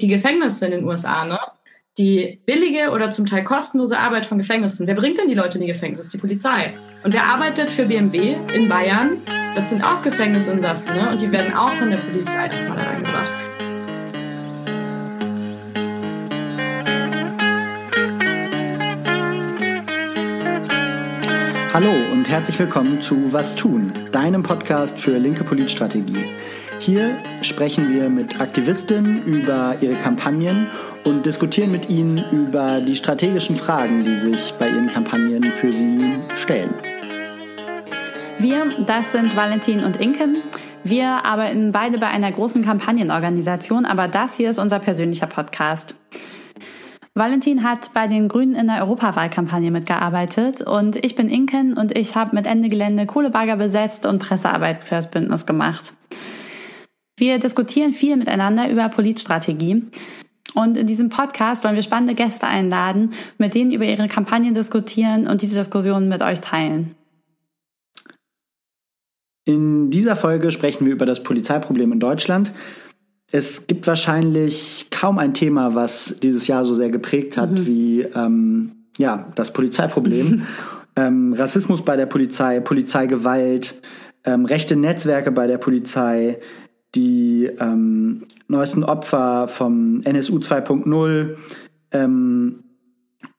Die Gefängnisse in den USA, ne? Die billige oder zum Teil kostenlose Arbeit von Gefängnissen. Wer bringt denn die Leute in die Gefängnisse? Die Polizei. Und wer arbeitet für BMW in Bayern? Das sind auch Gefängnisinsassen, ne? Und die werden auch von der Polizei erstmal reingebracht. Hallo und herzlich willkommen zu Was tun, deinem Podcast für linke Politstrategie. Hier sprechen wir mit Aktivistinnen über ihre Kampagnen und diskutieren mit ihnen über die strategischen Fragen, die sich bei ihren Kampagnen für sie stellen. Wir, das sind Valentin und Inken. Wir arbeiten beide bei einer großen Kampagnenorganisation, aber das hier ist unser persönlicher Podcast. Valentin hat bei den Grünen in der Europawahlkampagne mitgearbeitet und ich bin Inken und ich habe mit Ende Gelände Kohlebagger besetzt und Pressearbeit für das Bündnis gemacht. Wir diskutieren viel miteinander über Politstrategie. Und in diesem Podcast wollen wir spannende Gäste einladen, mit denen über ihre Kampagnen diskutieren und diese Diskussionen mit euch teilen. In dieser Folge sprechen wir über das Polizeiproblem in Deutschland es gibt wahrscheinlich kaum ein Thema, was dieses Jahr so sehr geprägt hat mhm. wie ähm, ja, das Polizeiproblem. ähm, Rassismus bei der Polizei, Polizeigewalt, ähm, rechte Netzwerke bei der Polizei, die ähm, neuesten Opfer vom NSU 2.0. Ähm,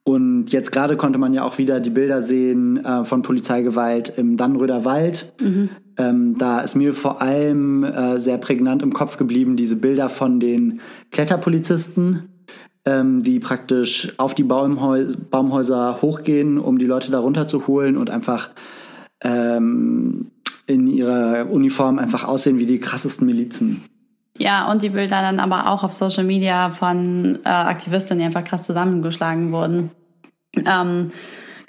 und jetzt gerade konnte man ja auch wieder die Bilder sehen äh, von Polizeigewalt im Dannröder Wald. Mhm. Ähm, da ist mir vor allem äh, sehr prägnant im Kopf geblieben diese Bilder von den Kletterpolizisten, ähm, die praktisch auf die Baumhäu Baumhäuser hochgehen, um die Leute da runterzuholen und einfach ähm, in ihrer Uniform einfach aussehen wie die krassesten Milizen. Ja, und die Bilder dann aber auch auf Social Media von äh, Aktivistinnen, die einfach krass zusammengeschlagen wurden. Ähm,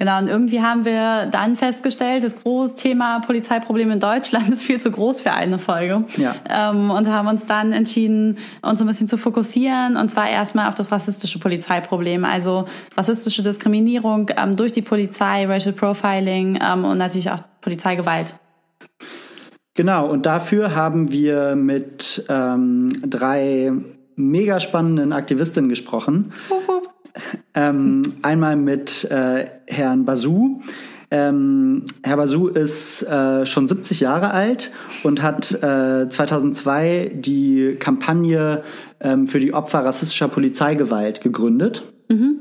Genau, und irgendwie haben wir dann festgestellt, das große Thema Polizeiproblem in Deutschland ist viel zu groß für eine Folge. Ja. Ähm, und haben uns dann entschieden, uns ein bisschen zu fokussieren, und zwar erstmal auf das rassistische Polizeiproblem, also rassistische Diskriminierung ähm, durch die Polizei, Racial Profiling ähm, und natürlich auch Polizeigewalt. Genau, und dafür haben wir mit ähm, drei mega spannenden Aktivistinnen gesprochen. Ähm, einmal mit äh, Herrn Basu. Ähm, Herr Basu ist äh, schon 70 Jahre alt und hat äh, 2002 die Kampagne ähm, für die Opfer rassistischer Polizeigewalt gegründet. Mhm.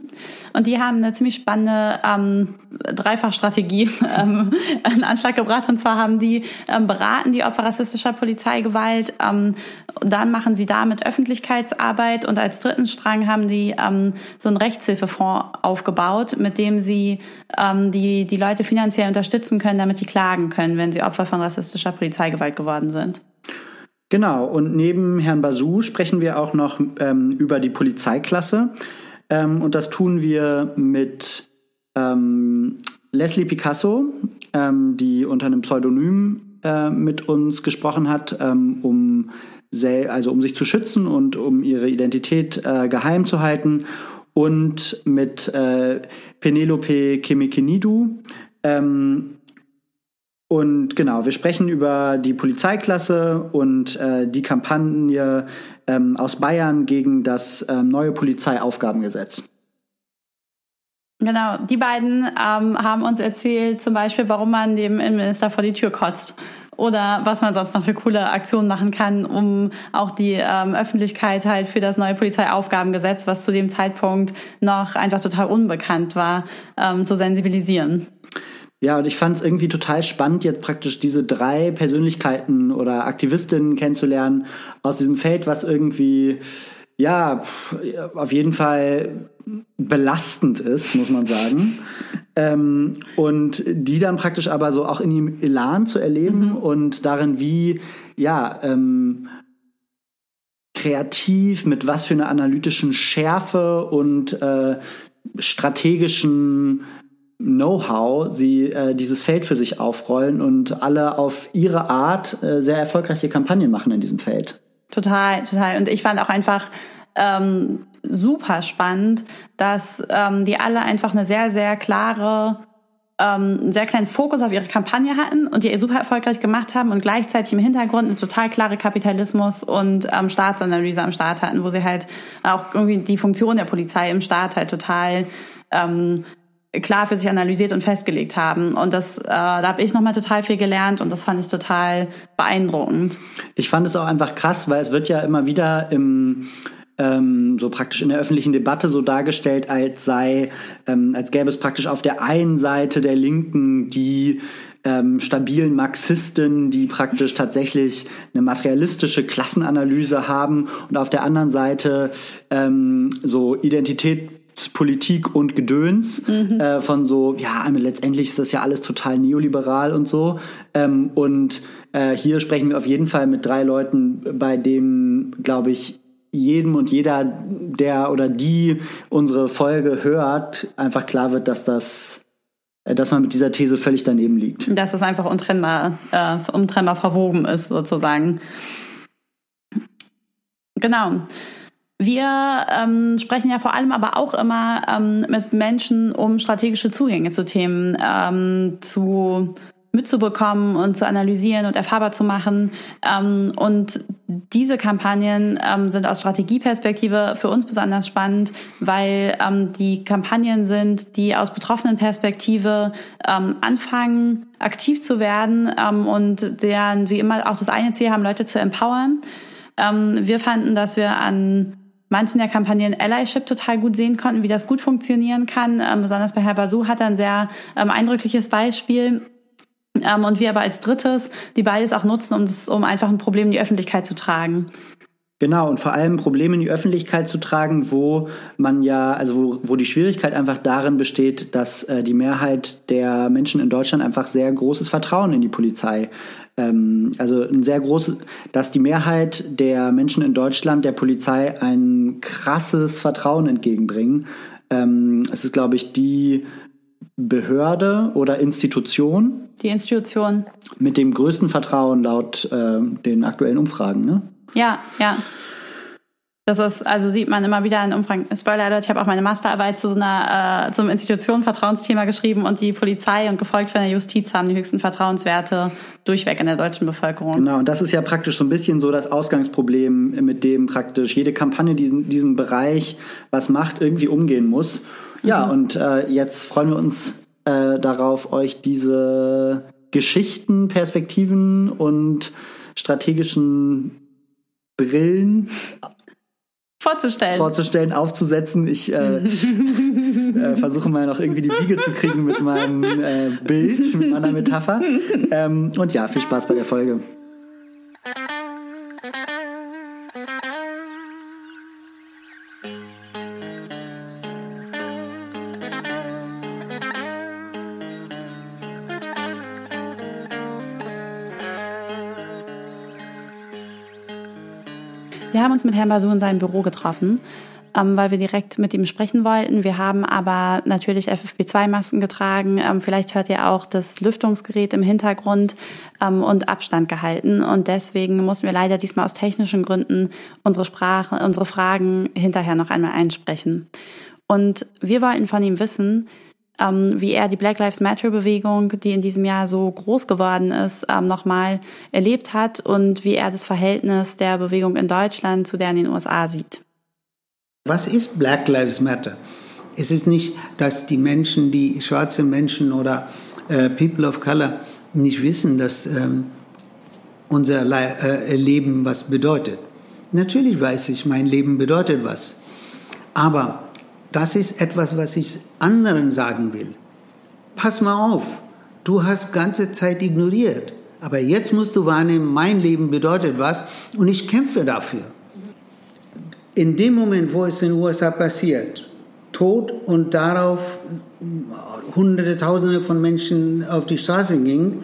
Und die haben eine ziemlich spannende ähm, Dreifachstrategie ähm, in Anschlag gebracht. Und zwar haben die ähm, beraten die Opfer rassistischer Polizeigewalt. Ähm, dann machen sie damit Öffentlichkeitsarbeit. Und als dritten Strang haben die ähm, so einen Rechtshilfefonds aufgebaut, mit dem sie ähm, die, die Leute finanziell unterstützen können, damit die klagen können, wenn sie Opfer von rassistischer Polizeigewalt geworden sind. Genau, und neben Herrn Basu sprechen wir auch noch ähm, über die Polizeiklasse. Ähm, und das tun wir mit ähm, Leslie Picasso, ähm, die unter einem Pseudonym äh, mit uns gesprochen hat, ähm, um, also um sich zu schützen und um ihre Identität äh, geheim zu halten. Und mit äh, Penelope Kemikenidu, ähm, und genau, wir sprechen über die Polizeiklasse und äh, die Kampagne ähm, aus Bayern gegen das ähm, neue Polizeiaufgabengesetz. Genau, die beiden ähm, haben uns erzählt, zum Beispiel, warum man dem Innenminister vor die Tür kotzt oder was man sonst noch für coole Aktionen machen kann, um auch die ähm, Öffentlichkeit halt für das neue Polizeiaufgabengesetz, was zu dem Zeitpunkt noch einfach total unbekannt war, ähm, zu sensibilisieren. Ja, und ich fand es irgendwie total spannend, jetzt praktisch diese drei Persönlichkeiten oder Aktivistinnen kennenzulernen aus diesem Feld, was irgendwie, ja, auf jeden Fall belastend ist, muss man sagen. ähm, und die dann praktisch aber so auch in ihrem Elan zu erleben mhm. und darin, wie, ja, ähm, kreativ, mit was für einer analytischen Schärfe und äh, strategischen Know-how sie äh, dieses Feld für sich aufrollen und alle auf ihre Art äh, sehr erfolgreiche Kampagnen machen in diesem Feld. Total, total. Und ich fand auch einfach ähm, super spannend, dass ähm, die alle einfach eine sehr, sehr klare ähm, einen sehr kleinen Fokus auf ihre Kampagne hatten und die super erfolgreich gemacht haben und gleichzeitig im Hintergrund eine total klare Kapitalismus und ähm, Staatsanalyse am Start hatten, wo sie halt auch irgendwie die Funktion der Polizei im Staat halt total ähm, klar für sich analysiert und festgelegt haben. Und das, äh, da habe ich nochmal total viel gelernt und das fand ich total beeindruckend. Ich fand es auch einfach krass, weil es wird ja immer wieder im ähm, so praktisch in der öffentlichen Debatte so dargestellt, als sei, ähm, als gäbe es praktisch auf der einen Seite der Linken die ähm, stabilen Marxisten, die praktisch tatsächlich eine materialistische Klassenanalyse haben und auf der anderen Seite ähm, so Identität Politik und Gedöns mhm. äh, von so, ja, letztendlich ist das ja alles total neoliberal und so. Ähm, und äh, hier sprechen wir auf jeden Fall mit drei Leuten, bei dem, glaube ich, jedem und jeder, der oder die unsere Folge hört, einfach klar wird, dass das äh, dass man mit dieser These völlig daneben liegt. Dass es einfach untrennbar, äh, untrennbar verwoben ist, sozusagen. Genau. Wir ähm, sprechen ja vor allem aber auch immer ähm, mit Menschen, um strategische Zugänge zu Themen ähm, zu mitzubekommen und zu analysieren und erfahrbar zu machen. Ähm, und diese Kampagnen ähm, sind aus Strategieperspektive für uns besonders spannend, weil ähm, die Kampagnen sind, die aus betroffenen Perspektive ähm, anfangen, aktiv zu werden ähm, und deren, wie immer, auch das eine Ziel haben, Leute zu empowern. Ähm, wir fanden, dass wir an manchen der Kampagnen Allyship total gut sehen konnten, wie das gut funktionieren kann. besonders bei Herr Basu hat er ein sehr eindrückliches Beispiel ähm, und wir aber als drittes die beides auch nutzen, um, das, um einfach ein Problem in die Öffentlichkeit zu tragen. Genau, und vor allem Probleme in die Öffentlichkeit zu tragen, wo man ja, also wo, wo die Schwierigkeit einfach darin besteht, dass äh, die Mehrheit der Menschen in Deutschland einfach sehr großes Vertrauen in die Polizei ähm, also ein sehr großes, dass die Mehrheit der Menschen in Deutschland der Polizei ein krasses Vertrauen entgegenbringen. Ähm, es ist, glaube ich, die Behörde oder Institution. Die Institution. Mit dem größten Vertrauen laut äh, den aktuellen Umfragen, ne? Ja, ja. Das ist, also sieht man immer wieder in Umfragen. Spoiler Alert, ich habe auch meine Masterarbeit zu so einer, äh, zum Institutionenvertrauensthema geschrieben und die Polizei und gefolgt von der Justiz haben die höchsten Vertrauenswerte durchweg in der deutschen Bevölkerung. Genau, und das ist ja praktisch so ein bisschen so das Ausgangsproblem, mit dem praktisch jede Kampagne diesen, diesen Bereich was macht, irgendwie umgehen muss. Ja, mhm. und äh, jetzt freuen wir uns äh, darauf, euch diese Geschichten, Perspektiven und strategischen Brillen vorzustellen. Vorzustellen, aufzusetzen. Ich äh, äh, versuche mal noch irgendwie die Biege zu kriegen mit meinem äh, Bild, mit meiner Metapher. Ähm, und ja, viel Spaß bei der Folge. Uns mit Herrn Basu in seinem Büro getroffen, ähm, weil wir direkt mit ihm sprechen wollten. Wir haben aber natürlich FFP2-Masken getragen. Ähm, vielleicht hört ihr auch das Lüftungsgerät im Hintergrund ähm, und Abstand gehalten. Und deswegen mussten wir leider diesmal aus technischen Gründen unsere Sprache, unsere Fragen hinterher noch einmal einsprechen. Und wir wollten von ihm wissen, ähm, wie er die Black Lives Matter Bewegung, die in diesem Jahr so groß geworden ist, ähm, nochmal erlebt hat und wie er das Verhältnis der Bewegung in Deutschland zu der in den USA sieht. Was ist Black Lives Matter? Es ist nicht, dass die Menschen, die schwarze Menschen oder äh, People of Color nicht wissen, dass ähm, unser Le äh, Leben was bedeutet. Natürlich weiß ich, mein Leben bedeutet was. Aber das ist etwas, was ich anderen sagen will. Pass mal auf, du hast ganze Zeit ignoriert, aber jetzt musst du wahrnehmen, mein Leben bedeutet was und ich kämpfe dafür. In dem Moment, wo es in den USA passiert, Tod und darauf Hunderte, Tausende von Menschen auf die Straße gingen,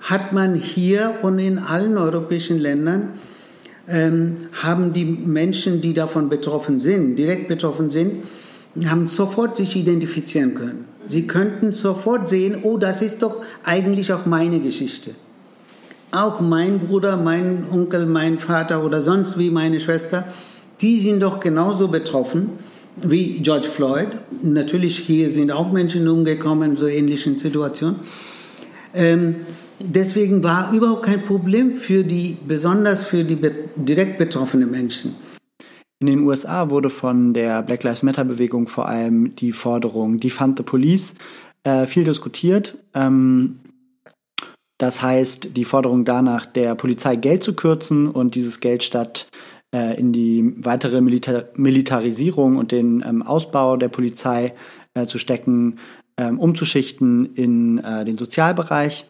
hat man hier und in allen europäischen Ländern ähm, haben die Menschen, die davon betroffen sind, direkt betroffen sind, haben sofort sich identifizieren können. Sie könnten sofort sehen, oh, das ist doch eigentlich auch meine Geschichte. Auch mein Bruder, mein Onkel, mein Vater oder sonst wie meine Schwester, die sind doch genauso betroffen. wie George Floyd. Natürlich hier sind auch Menschen umgekommen so ähnlichen Situationen. Ähm, deswegen war überhaupt kein Problem für die, besonders für die direkt betroffenen Menschen. In den USA wurde von der Black Lives Matter Bewegung vor allem die Forderung Defund the Police äh, viel diskutiert. Ähm, das heißt, die Forderung danach, der Polizei Geld zu kürzen und dieses Geld statt äh, in die weitere Milita Militarisierung und den ähm, Ausbau der Polizei äh, zu stecken, ähm, umzuschichten in äh, den Sozialbereich.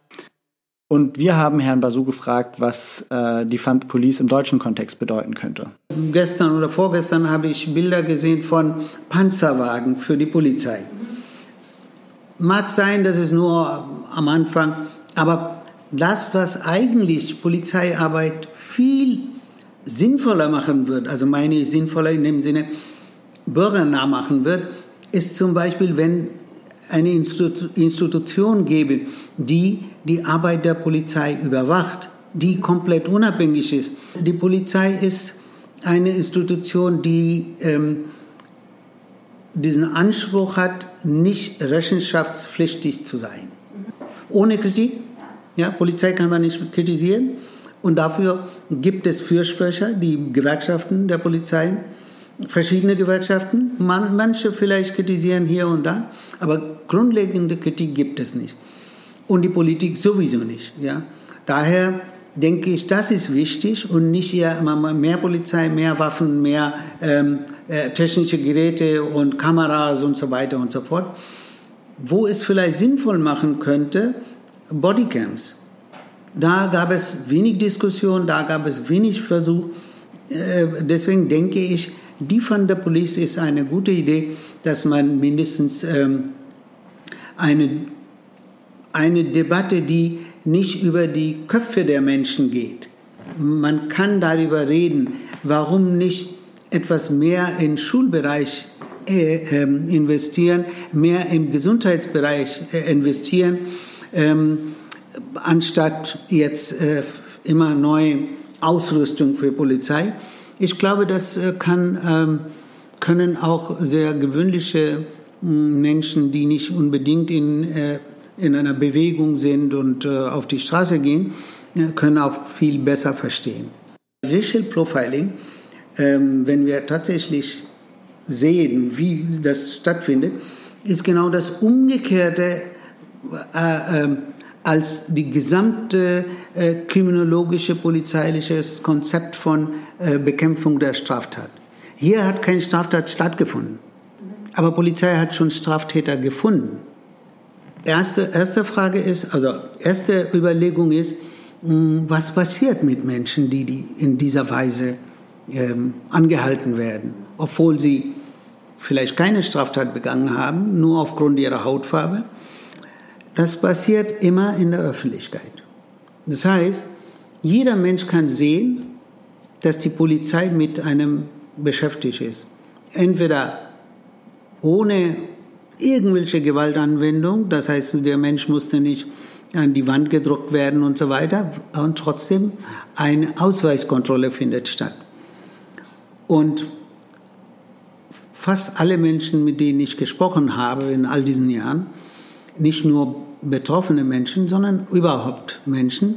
Und wir haben Herrn Basu gefragt, was äh, die Fund Police im deutschen Kontext bedeuten könnte. Gestern oder vorgestern habe ich Bilder gesehen von Panzerwagen für die Polizei. Mag sein, dass es nur am Anfang, aber das, was eigentlich Polizeiarbeit viel sinnvoller machen wird, also meine ich sinnvoller in dem Sinne bürgernah machen wird, ist zum Beispiel, wenn eine Institution gäbe, die die Arbeit der Polizei überwacht, die komplett unabhängig ist. Die Polizei ist eine Institution, die ähm, diesen Anspruch hat, nicht rechenschaftspflichtig zu sein. Ohne Kritik. Ja, Polizei kann man nicht kritisieren. Und dafür gibt es Fürsprecher, die Gewerkschaften der Polizei, verschiedene Gewerkschaften. Man, manche vielleicht kritisieren hier und da, aber grundlegende Kritik gibt es nicht. Und die Politik sowieso nicht. Ja? Daher denke ich, das ist wichtig und nicht eher mehr Polizei, mehr Waffen, mehr ähm, äh, technische Geräte und Kameras und so weiter und so fort. Wo es vielleicht sinnvoll machen könnte, Bodycams. Da gab es wenig Diskussion, da gab es wenig Versuch. Äh, deswegen denke ich, die von der Police ist eine gute Idee, dass man mindestens ähm, eine, eine Debatte, die nicht über die Köpfe der Menschen geht. Man kann darüber reden, warum nicht etwas mehr im Schulbereich äh, äh, investieren, mehr im Gesundheitsbereich äh, investieren, ähm, anstatt jetzt äh, immer neue Ausrüstung für Polizei. Ich glaube, das äh, kann, ähm, können auch sehr gewöhnliche hm, Menschen, die nicht unbedingt in, äh, in einer Bewegung sind und auf die Straße gehen, können auch viel besser verstehen. Racial Profiling, ähm, wenn wir tatsächlich sehen, wie das stattfindet, ist genau das umgekehrte äh, äh, als die gesamte äh, kriminologische, polizeiliche Konzept von äh, Bekämpfung der Straftat. Hier hat keine Straftat stattgefunden, aber Polizei hat schon Straftäter gefunden. Erste, erste Frage ist, also erste Überlegung ist, mh, hm, was passiert mit Menschen, die, die in dieser Weise ähm, angehalten werden, obwohl sie vielleicht keine Straftat begangen haben, nur aufgrund ihrer Hautfarbe das passiert immer in der Öffentlichkeit. Das heißt, jeder Mensch kann sehen, dass die Polizei mit einem beschäftigt ist. Entweder ohne irgendwelche Gewaltanwendung, das heißt, der Mensch musste nicht an die Wand gedruckt werden und so weiter, und trotzdem eine Ausweiskontrolle findet statt. Und fast alle Menschen, mit denen ich gesprochen habe in all diesen Jahren, nicht nur betroffene Menschen, sondern überhaupt Menschen,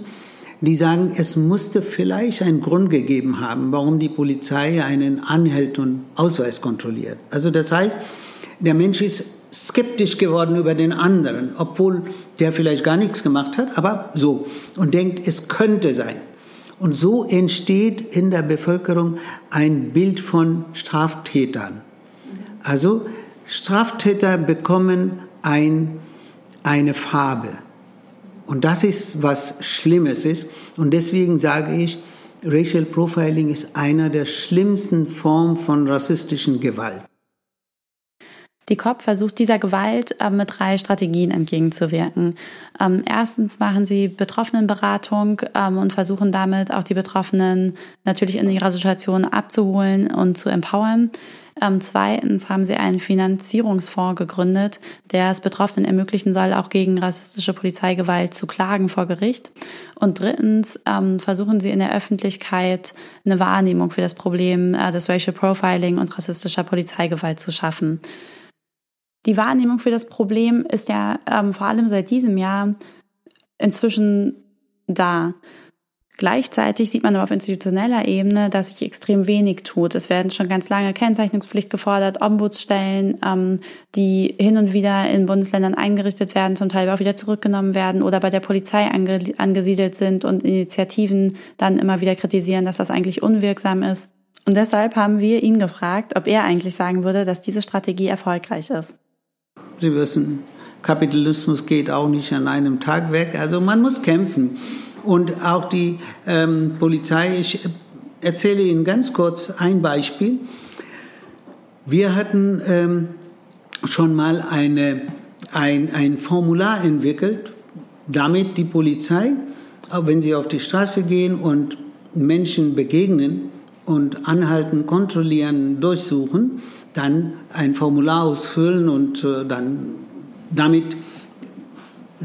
die sagen, es musste vielleicht einen Grund gegeben haben, warum die Polizei einen anhält und Ausweis kontrolliert. Also das heißt, der Mensch ist skeptisch geworden über den anderen, obwohl der vielleicht gar nichts gemacht hat, aber so und denkt, es könnte sein. Und so entsteht in der Bevölkerung ein Bild von Straftätern. Also Straftäter bekommen ein eine Farbe. Und das ist, was Schlimmes ist. Und deswegen sage ich, Racial Profiling ist einer der schlimmsten Formen von rassistischen Gewalt. Die COP versucht dieser Gewalt äh, mit drei Strategien entgegenzuwirken. Ähm, erstens machen sie Betroffenenberatung ähm, und versuchen damit auch die Betroffenen natürlich in ihrer Situation abzuholen und zu empowern. Ähm, zweitens haben sie einen Finanzierungsfonds gegründet, der es Betroffenen ermöglichen soll, auch gegen rassistische Polizeigewalt zu klagen vor Gericht. Und drittens ähm, versuchen sie in der Öffentlichkeit eine Wahrnehmung für das Problem äh, des Racial Profiling und rassistischer Polizeigewalt zu schaffen. Die Wahrnehmung für das Problem ist ja ähm, vor allem seit diesem Jahr inzwischen da. Gleichzeitig sieht man aber auf institutioneller Ebene, dass sich extrem wenig tut. Es werden schon ganz lange Kennzeichnungspflicht gefordert, Ombudsstellen, ähm, die hin und wieder in Bundesländern eingerichtet werden, zum Teil auch wieder zurückgenommen werden oder bei der Polizei ange angesiedelt sind und Initiativen dann immer wieder kritisieren, dass das eigentlich unwirksam ist. Und deshalb haben wir ihn gefragt, ob er eigentlich sagen würde, dass diese Strategie erfolgreich ist. Sie wissen, Kapitalismus geht auch nicht an einem Tag weg. Also man muss kämpfen. Und auch die ähm, Polizei, ich erzähle Ihnen ganz kurz ein Beispiel. Wir hatten ähm, schon mal eine, ein, ein Formular entwickelt, damit die Polizei, wenn sie auf die Straße gehen und Menschen begegnen und anhalten, kontrollieren, durchsuchen, dann ein Formular ausfüllen und äh, dann damit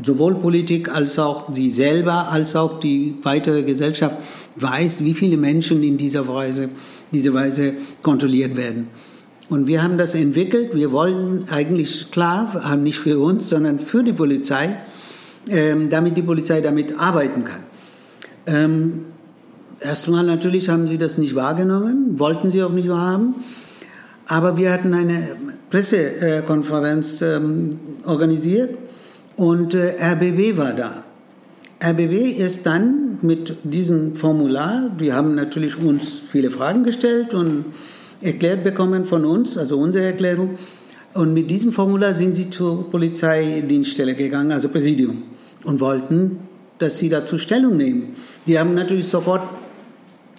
sowohl Politik als auch sie selber, als auch die weitere Gesellschaft weiß, wie viele Menschen in dieser Weise, diese Weise kontrolliert werden. Und wir haben das entwickelt. Wir wollen eigentlich klar, nicht für uns, sondern für die Polizei, ähm, damit die Polizei damit arbeiten kann. Ähm, erstmal natürlich haben sie das nicht wahrgenommen, wollten sie auch nicht wahrhaben. Aber wir hatten eine Pressekonferenz ähm, organisiert und äh, RBB war da. RBB ist dann mit diesem Formular, die haben natürlich uns viele Fragen gestellt und erklärt bekommen von uns, also unsere Erklärung. Und mit diesem Formular sind sie zur Polizeidienststelle gegangen, also Präsidium, und wollten, dass sie dazu Stellung nehmen. Die haben natürlich sofort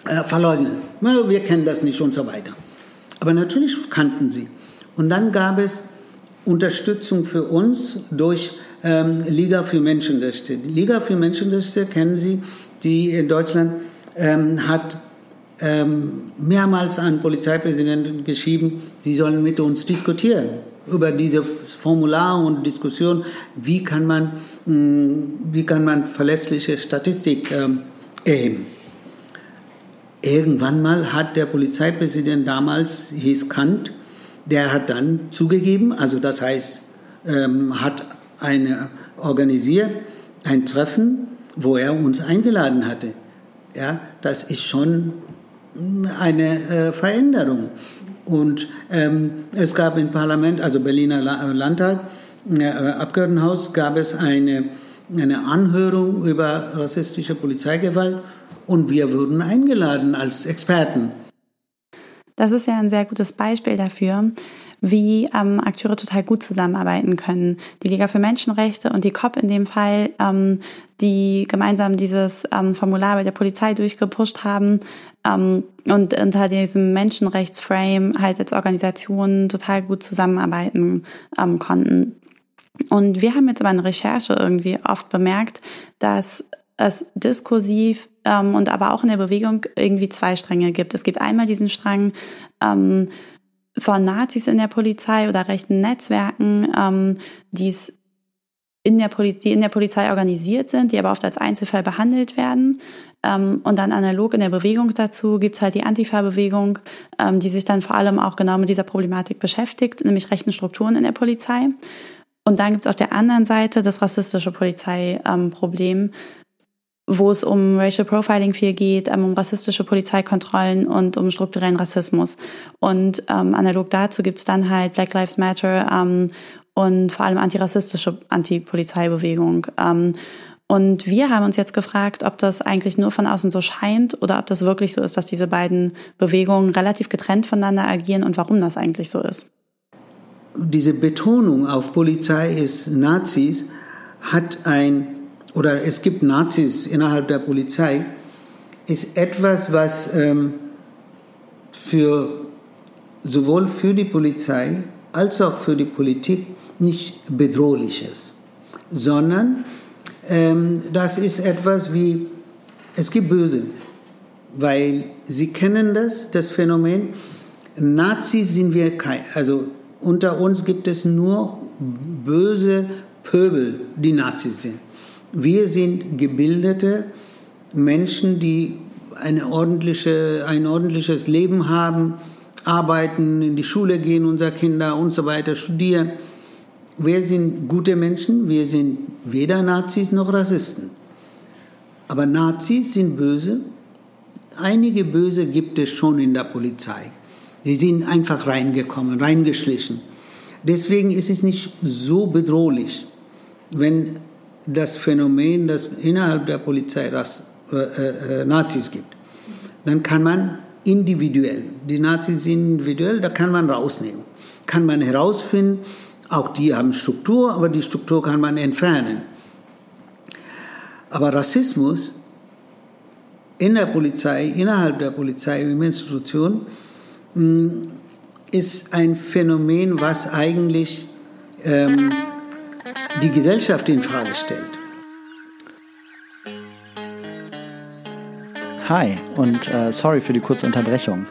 äh, verleugnet. Wir kennen das nicht und so weiter. Aber natürlich kannten sie. Und dann gab es Unterstützung für uns durch ähm, Liga für Menschenrechte. Die Liga für Menschenrechte kennen Sie, die in Deutschland ähm, hat ähm, mehrmals an Polizeipräsidenten geschrieben, sie sollen mit uns diskutieren über diese Formular und Diskussion, wie kann man, mh, wie kann man verlässliche Statistik ähm, erheben. Irgendwann mal hat der Polizeipräsident damals, hieß Kant, der hat dann zugegeben, also das heißt, ähm, hat eine organisiert, ein Treffen, wo er uns eingeladen hatte. Ja, das ist schon eine äh, Veränderung. Und ähm, es gab im Parlament, also Berliner Landtag, äh, Abgeordnetenhaus, gab es eine, eine Anhörung über rassistische Polizeigewalt und wir wurden eingeladen als Experten. Das ist ja ein sehr gutes Beispiel dafür, wie ähm, Akteure total gut zusammenarbeiten können. Die Liga für Menschenrechte und die COP in dem Fall, ähm, die gemeinsam dieses ähm, Formular bei der Polizei durchgepusht haben ähm, und unter diesem Menschenrechtsframe halt als Organisationen total gut zusammenarbeiten ähm, konnten. Und wir haben jetzt aber in Recherche irgendwie oft bemerkt, dass es diskursiv ähm, und aber auch in der Bewegung irgendwie zwei Stränge gibt. Es gibt einmal diesen Strang, ähm, von Nazis in der Polizei oder rechten Netzwerken, ähm, die in der, die in der Polizei organisiert sind, die aber oft als Einzelfall behandelt werden. Ähm, und dann analog in der Bewegung dazu gibt's halt die Antifa-Bewegung, ähm, die sich dann vor allem auch genau mit dieser Problematik beschäftigt, nämlich rechten Strukturen in der Polizei. Und dann gibt's auf der anderen Seite das rassistische Polizeiproblem, ähm, wo es um Racial Profiling viel geht, ähm, um rassistische Polizeikontrollen und um strukturellen Rassismus. Und ähm, analog dazu gibt's dann halt Black Lives Matter ähm, und vor allem antirassistische Antipolizeibewegung. Ähm, und wir haben uns jetzt gefragt, ob das eigentlich nur von außen so scheint oder ob das wirklich so ist, dass diese beiden Bewegungen relativ getrennt voneinander agieren und warum das eigentlich so ist. Diese Betonung auf Polizei ist Nazis hat ein oder es gibt Nazis innerhalb der Polizei, ist etwas, was ähm, für, sowohl für die Polizei als auch für die Politik nicht bedrohlich ist, sondern ähm, das ist etwas wie, es gibt Böse, weil Sie kennen das, das Phänomen, Nazis sind wir kein, also unter uns gibt es nur böse Pöbel, die Nazis sind. Wir sind gebildete Menschen, die eine ordentliche, ein ordentliches Leben haben, arbeiten, in die Schule gehen, unsere Kinder und so weiter, studieren. Wir sind gute Menschen, wir sind weder Nazis noch Rassisten. Aber Nazis sind böse. Einige Böse gibt es schon in der Polizei. Sie sind einfach reingekommen, reingeschlichen. Deswegen ist es nicht so bedrohlich, wenn das Phänomen, dass innerhalb der Polizei das, äh, äh, Nazis gibt. Dann kann man individuell, die Nazis sind individuell, da kann man rausnehmen. Kann man herausfinden, auch die haben Struktur, aber die Struktur kann man entfernen. Aber Rassismus in der Polizei, innerhalb der Polizei, im Institution, hm, ist ein Phänomen, was eigentlich ähm, die Gesellschaft in Frage stellt. Hi und äh, sorry für die kurze Unterbrechung.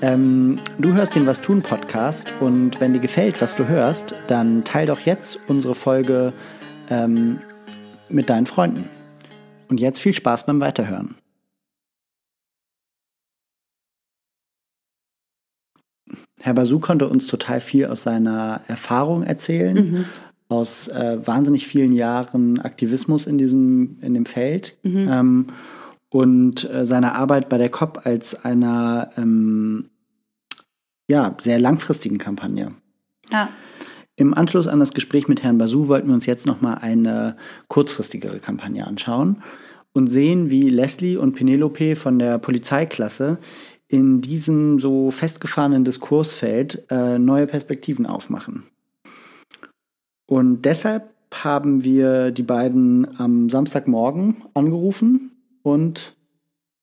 Ähm, du hörst den Was tun Podcast und wenn dir gefällt, was du hörst, dann teil doch jetzt unsere Folge ähm, mit deinen Freunden. Und jetzt viel Spaß beim Weiterhören. Herr Basu konnte uns total viel aus seiner Erfahrung erzählen, mhm. Aus äh, wahnsinnig vielen Jahren Aktivismus in diesem in dem Feld mhm. ähm, und äh, seiner Arbeit bei der COP als einer ähm, ja sehr langfristigen Kampagne. Ja. Im Anschluss an das Gespräch mit Herrn Basu wollten wir uns jetzt noch mal eine kurzfristigere Kampagne anschauen und sehen, wie Leslie und Penelope von der Polizeiklasse in diesem so festgefahrenen Diskursfeld äh, neue Perspektiven aufmachen. Und deshalb haben wir die beiden am Samstagmorgen angerufen und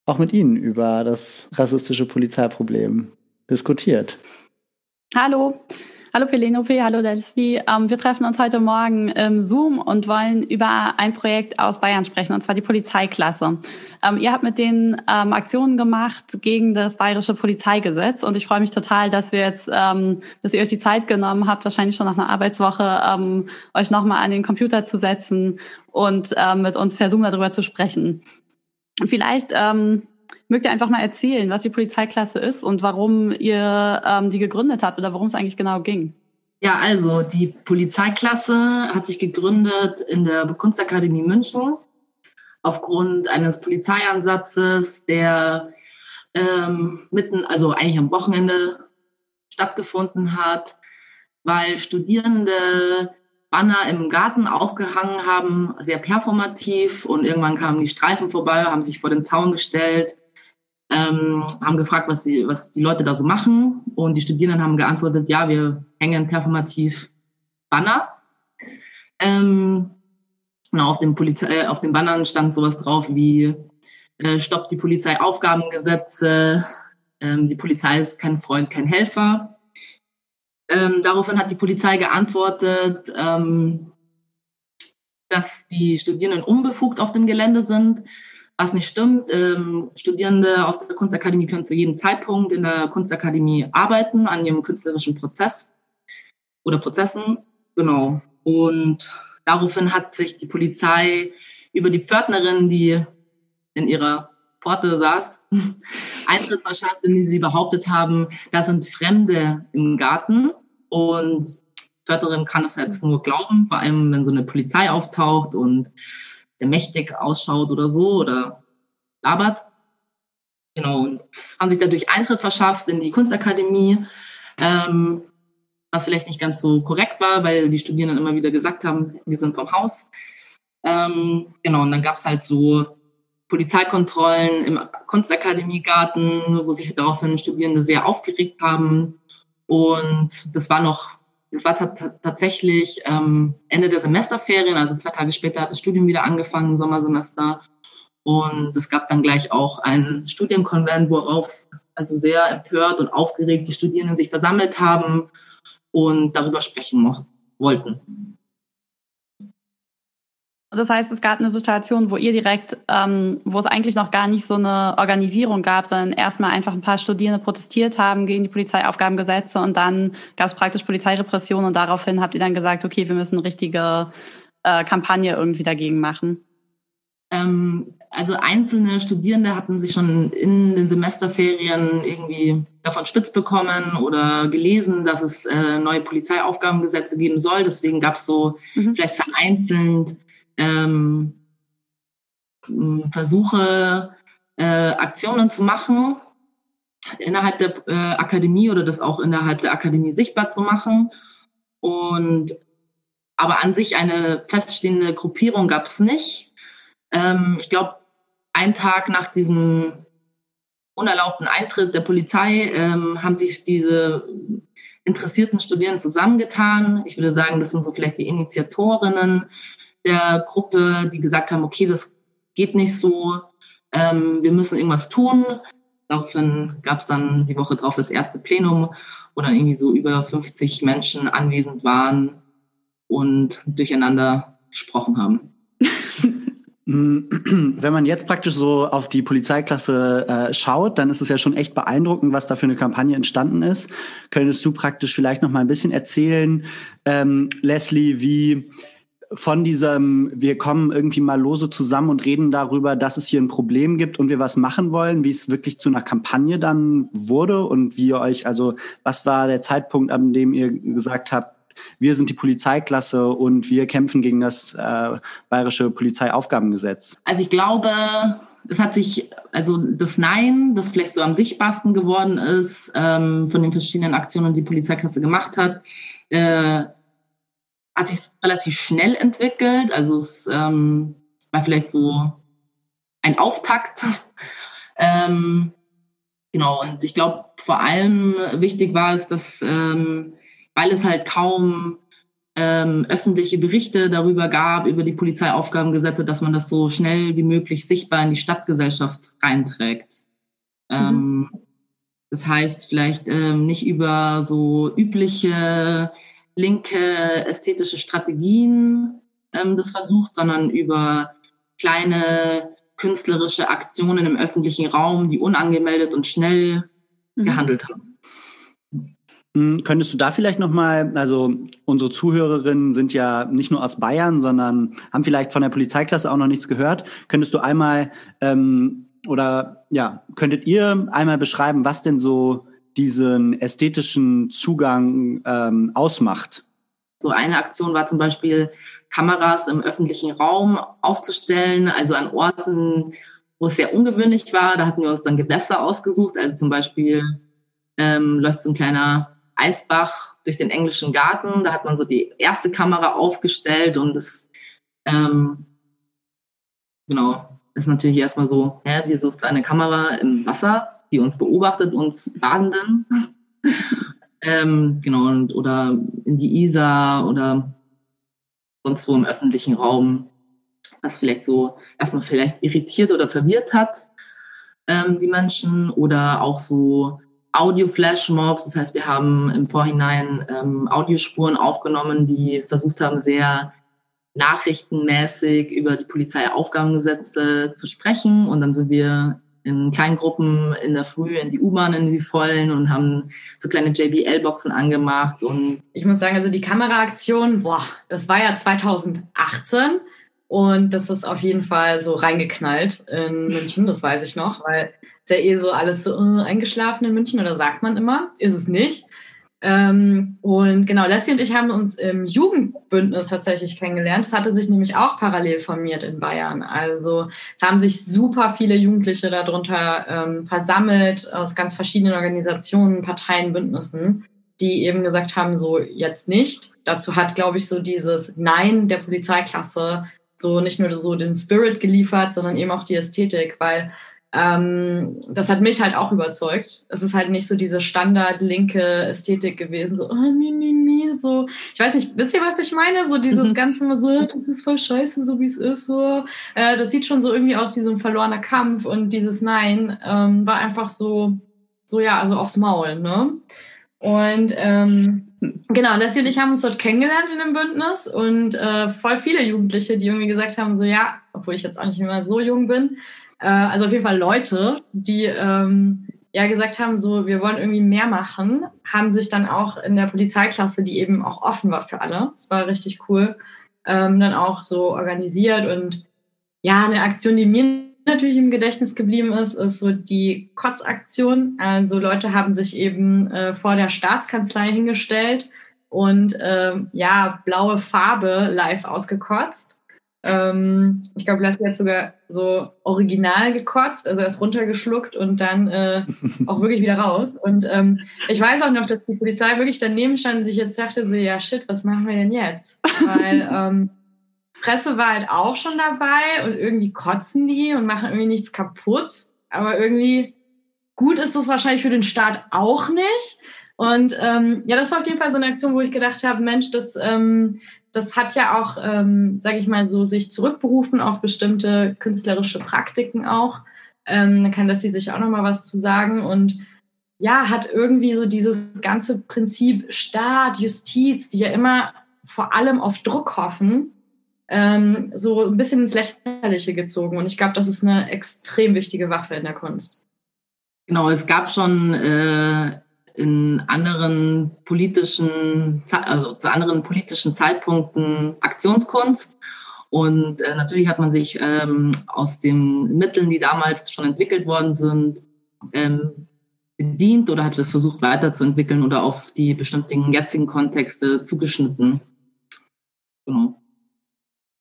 auch mit ihnen über das rassistische Polizeiproblem diskutiert. Hallo, Hallo Penelope, hallo Leslie. Ähm, wir treffen uns heute Morgen im Zoom und wollen über ein Projekt aus Bayern sprechen, und zwar die Polizeiklasse. Ähm, ihr habt mit denen ähm, Aktionen gemacht gegen das bayerische Polizeigesetz und ich freue mich total, dass wir jetzt, dass ihr euch die Zeit genommen habt, wahrscheinlich schon nach einer Arbeitswoche, euch nochmal an den Computer zu setzen und mit uns per Zoom darüber zu sprechen. Vielleicht ähm, Mögt ihr einfach mal erzählen, was die Polizeiklasse ist und warum ihr ähm, die gegründet habt oder worum es eigentlich genau ging? Ja, also die Polizeiklasse hat sich gegründet in der Kunstakademie München aufgrund eines Polizeiansatzes, der ähm, mitten, also eigentlich am Wochenende stattgefunden hat, weil Studierende Banner im Garten aufgehangen haben, sehr performativ und irgendwann kamen die Streifen vorbei, haben sich vor den Zaun gestellt ähm, haben gefragt, was die, was die Leute da so machen. Und die Studierenden haben geantwortet, ja, wir hängen performativ Banner. Ähm, genau, auf dem, Polizei, äh, auf den Bannern stand sowas drauf wie äh, stoppt die Polizei Aufgabengesetze, ähm, die Polizei ist kein Freund, kein Helfer. Ähm, daraufhin hat die Polizei geantwortet, ähm, dass die Studierenden unbefugt auf dem Gelände sind, was nicht stimmt. Ähm, Studierende aus der Kunstakademie können zu jedem Zeitpunkt in der Kunstakademie arbeiten, an ihrem künstlerischen Prozess oder Prozessen. Genau. Und daraufhin hat sich die Polizei über die Pförtnerin, die in ihrer Pforte saß, Eintritt verschafft, in die sie behauptet haben, da sind Fremde im Garten. Und Pförtnerin kann es jetzt nur glauben, vor allem wenn so eine Polizei auftaucht und der mächtig ausschaut oder so oder labert. Genau, und haben sich dadurch Eintritt verschafft in die Kunstakademie, ähm, was vielleicht nicht ganz so korrekt war, weil die Studierenden immer wieder gesagt haben, wir sind vom Haus. Ähm, genau, und dann gab es halt so Polizeikontrollen im Kunstakademiegarten, wo sich daraufhin Studierende sehr aufgeregt haben. Und das war noch das war tatsächlich ähm, Ende der Semesterferien, also zwei Tage später hat das Studium wieder angefangen, im Sommersemester. Und es gab dann gleich auch einen Studienkonvent, worauf also sehr empört und aufgeregt die Studierenden sich versammelt haben und darüber sprechen wollten. Das heißt, es gab eine Situation, wo ihr direkt, ähm, wo es eigentlich noch gar nicht so eine Organisierung gab, sondern erstmal einfach ein paar Studierende protestiert haben gegen die Polizeiaufgabengesetze und dann gab es praktisch Polizeirepression und daraufhin habt ihr dann gesagt, okay, wir müssen eine richtige äh, Kampagne irgendwie dagegen machen. Ähm, also einzelne Studierende hatten sich schon in den Semesterferien irgendwie davon spitz bekommen oder gelesen, dass es äh, neue Polizeiaufgabengesetze geben soll. Deswegen gab es so mhm. vielleicht vereinzelt ähm, versuche, äh, Aktionen zu machen innerhalb der äh, Akademie oder das auch innerhalb der Akademie sichtbar zu machen. Und aber an sich eine feststehende Gruppierung gab es nicht. Ähm, ich glaube, einen Tag nach diesem unerlaubten Eintritt der Polizei ähm, haben sich diese interessierten Studierenden zusammengetan. Ich würde sagen, das sind so vielleicht die Initiatorinnen der Gruppe, die gesagt haben, okay, das geht nicht so, ähm, wir müssen irgendwas tun. Daraufhin gab es dann die Woche drauf das erste Plenum, wo dann irgendwie so über 50 Menschen anwesend waren und durcheinander gesprochen haben. Wenn man jetzt praktisch so auf die Polizeiklasse äh, schaut, dann ist es ja schon echt beeindruckend, was da für eine Kampagne entstanden ist. Könntest du praktisch vielleicht noch mal ein bisschen erzählen, ähm, Leslie, wie von diesem, wir kommen irgendwie mal lose zusammen und reden darüber, dass es hier ein Problem gibt und wir was machen wollen, wie es wirklich zu einer Kampagne dann wurde und wie ihr euch, also was war der Zeitpunkt, an dem ihr gesagt habt, wir sind die Polizeiklasse und wir kämpfen gegen das äh, bayerische Polizeiaufgabengesetz? Also ich glaube, es hat sich, also das Nein, das vielleicht so am sichtbarsten geworden ist, ähm, von den verschiedenen Aktionen, die die Polizeiklasse gemacht hat, äh, hat sich relativ schnell entwickelt. Also es ähm, war vielleicht so ein Auftakt. ähm, genau, und ich glaube, vor allem wichtig war es, dass, ähm, weil es halt kaum ähm, öffentliche Berichte darüber gab, über die Polizeiaufgabengesetze, dass man das so schnell wie möglich sichtbar in die Stadtgesellschaft reinträgt. Mhm. Ähm, das heißt, vielleicht ähm, nicht über so übliche linke ästhetische Strategien ähm, das versucht, sondern über kleine künstlerische Aktionen im öffentlichen Raum, die unangemeldet und schnell mhm. gehandelt haben. Hm, könntest du da vielleicht nochmal, also unsere Zuhörerinnen sind ja nicht nur aus Bayern, sondern haben vielleicht von der Polizeiklasse auch noch nichts gehört. Könntest du einmal ähm, oder ja, könntet ihr einmal beschreiben, was denn so diesen ästhetischen Zugang ähm, ausmacht? So eine Aktion war zum Beispiel, Kameras im öffentlichen Raum aufzustellen, also an Orten, wo es sehr ungewöhnlich war. Da hatten wir uns dann Gewässer ausgesucht, also zum Beispiel ähm, läuft so ein kleiner Eisbach durch den englischen Garten. Da hat man so die erste Kamera aufgestellt und das, ähm, genau, ist natürlich erstmal so, hä, wieso ist da eine Kamera im Wasser? Die uns beobachtet, uns Badenden. ähm, genau, und, oder in die Isar oder sonst wo im öffentlichen Raum, was vielleicht so erstmal vielleicht irritiert oder verwirrt hat, ähm, die Menschen oder auch so Audio-Flashmobs. Das heißt, wir haben im Vorhinein ähm, Audiospuren aufgenommen, die versucht haben, sehr nachrichtenmäßig über die Polizeiaufgabengesetze zu sprechen. Und dann sind wir in kleinen Gruppen in der Früh in die U-Bahn, in die vollen und haben so kleine JBL-Boxen angemacht. Und ich muss sagen, also die Kameraaktion, boah, das war ja 2018 und das ist auf jeden Fall so reingeknallt in München, das weiß ich noch, weil es ja eh so alles so uh, eingeschlafen in München oder sagt man immer, ist es nicht. Ähm, und genau, Leslie und ich haben uns im Jugendbündnis tatsächlich kennengelernt. Das hatte sich nämlich auch parallel formiert in Bayern. Also es haben sich super viele Jugendliche darunter ähm, versammelt aus ganz verschiedenen Organisationen, Parteien, Bündnissen, die eben gesagt haben, so jetzt nicht. Dazu hat, glaube ich, so dieses Nein der Polizeiklasse so nicht nur so den Spirit geliefert, sondern eben auch die Ästhetik, weil ähm, das hat mich halt auch überzeugt. Es ist halt nicht so diese standard-linke Ästhetik gewesen, so, oh, mi, mi, mi, so. Ich weiß nicht, wisst ihr, was ich meine? So dieses mhm. Ganze mal so, das ist voll scheiße, so wie es ist, so. Äh, das sieht schon so irgendwie aus wie so ein verlorener Kampf und dieses Nein ähm, war einfach so, so ja, also aufs Maul, ne? Und ähm, Genau, Leslie und ich haben uns dort kennengelernt in dem Bündnis und äh, voll viele Jugendliche, die irgendwie gesagt haben, so ja, obwohl ich jetzt auch nicht mehr so jung bin, äh, also auf jeden Fall Leute, die ähm, ja gesagt haben, so wir wollen irgendwie mehr machen, haben sich dann auch in der Polizeiklasse, die eben auch offen war für alle, es war richtig cool, ähm, dann auch so organisiert und ja, eine Aktion, die mir natürlich im Gedächtnis geblieben ist, ist so die Kotzaktion. Also Leute haben sich eben äh, vor der Staatskanzlei hingestellt und äh, ja, blaue Farbe live ausgekotzt. Ähm, ich glaube, Lassie hat sogar so original gekotzt, also erst runtergeschluckt und dann äh, auch wirklich wieder raus. Und ähm, ich weiß auch noch, dass die Polizei wirklich daneben stand und sich jetzt dachte so, ja shit, was machen wir denn jetzt? Weil ähm, Presse war halt auch schon dabei und irgendwie kotzen die und machen irgendwie nichts kaputt. Aber irgendwie gut ist das wahrscheinlich für den Staat auch nicht. Und ähm, ja, das war auf jeden Fall so eine Aktion, wo ich gedacht habe, Mensch, das, ähm, das hat ja auch, ähm, sage ich mal so, sich zurückberufen auf bestimmte künstlerische Praktiken auch. Ähm, da kann das sie sich auch noch mal was zu sagen und ja, hat irgendwie so dieses ganze Prinzip Staat, Justiz, die ja immer vor allem auf Druck hoffen, ähm, so ein bisschen ins Lächerliche gezogen. Und ich glaube, das ist eine extrem wichtige Waffe in der Kunst. Genau, es gab schon äh, in anderen politischen, also zu anderen politischen Zeitpunkten Aktionskunst. Und äh, natürlich hat man sich ähm, aus den Mitteln, die damals schon entwickelt worden sind, ähm, bedient oder hat es versucht weiterzuentwickeln oder auf die bestimmten jetzigen Kontexte zugeschnitten. Genau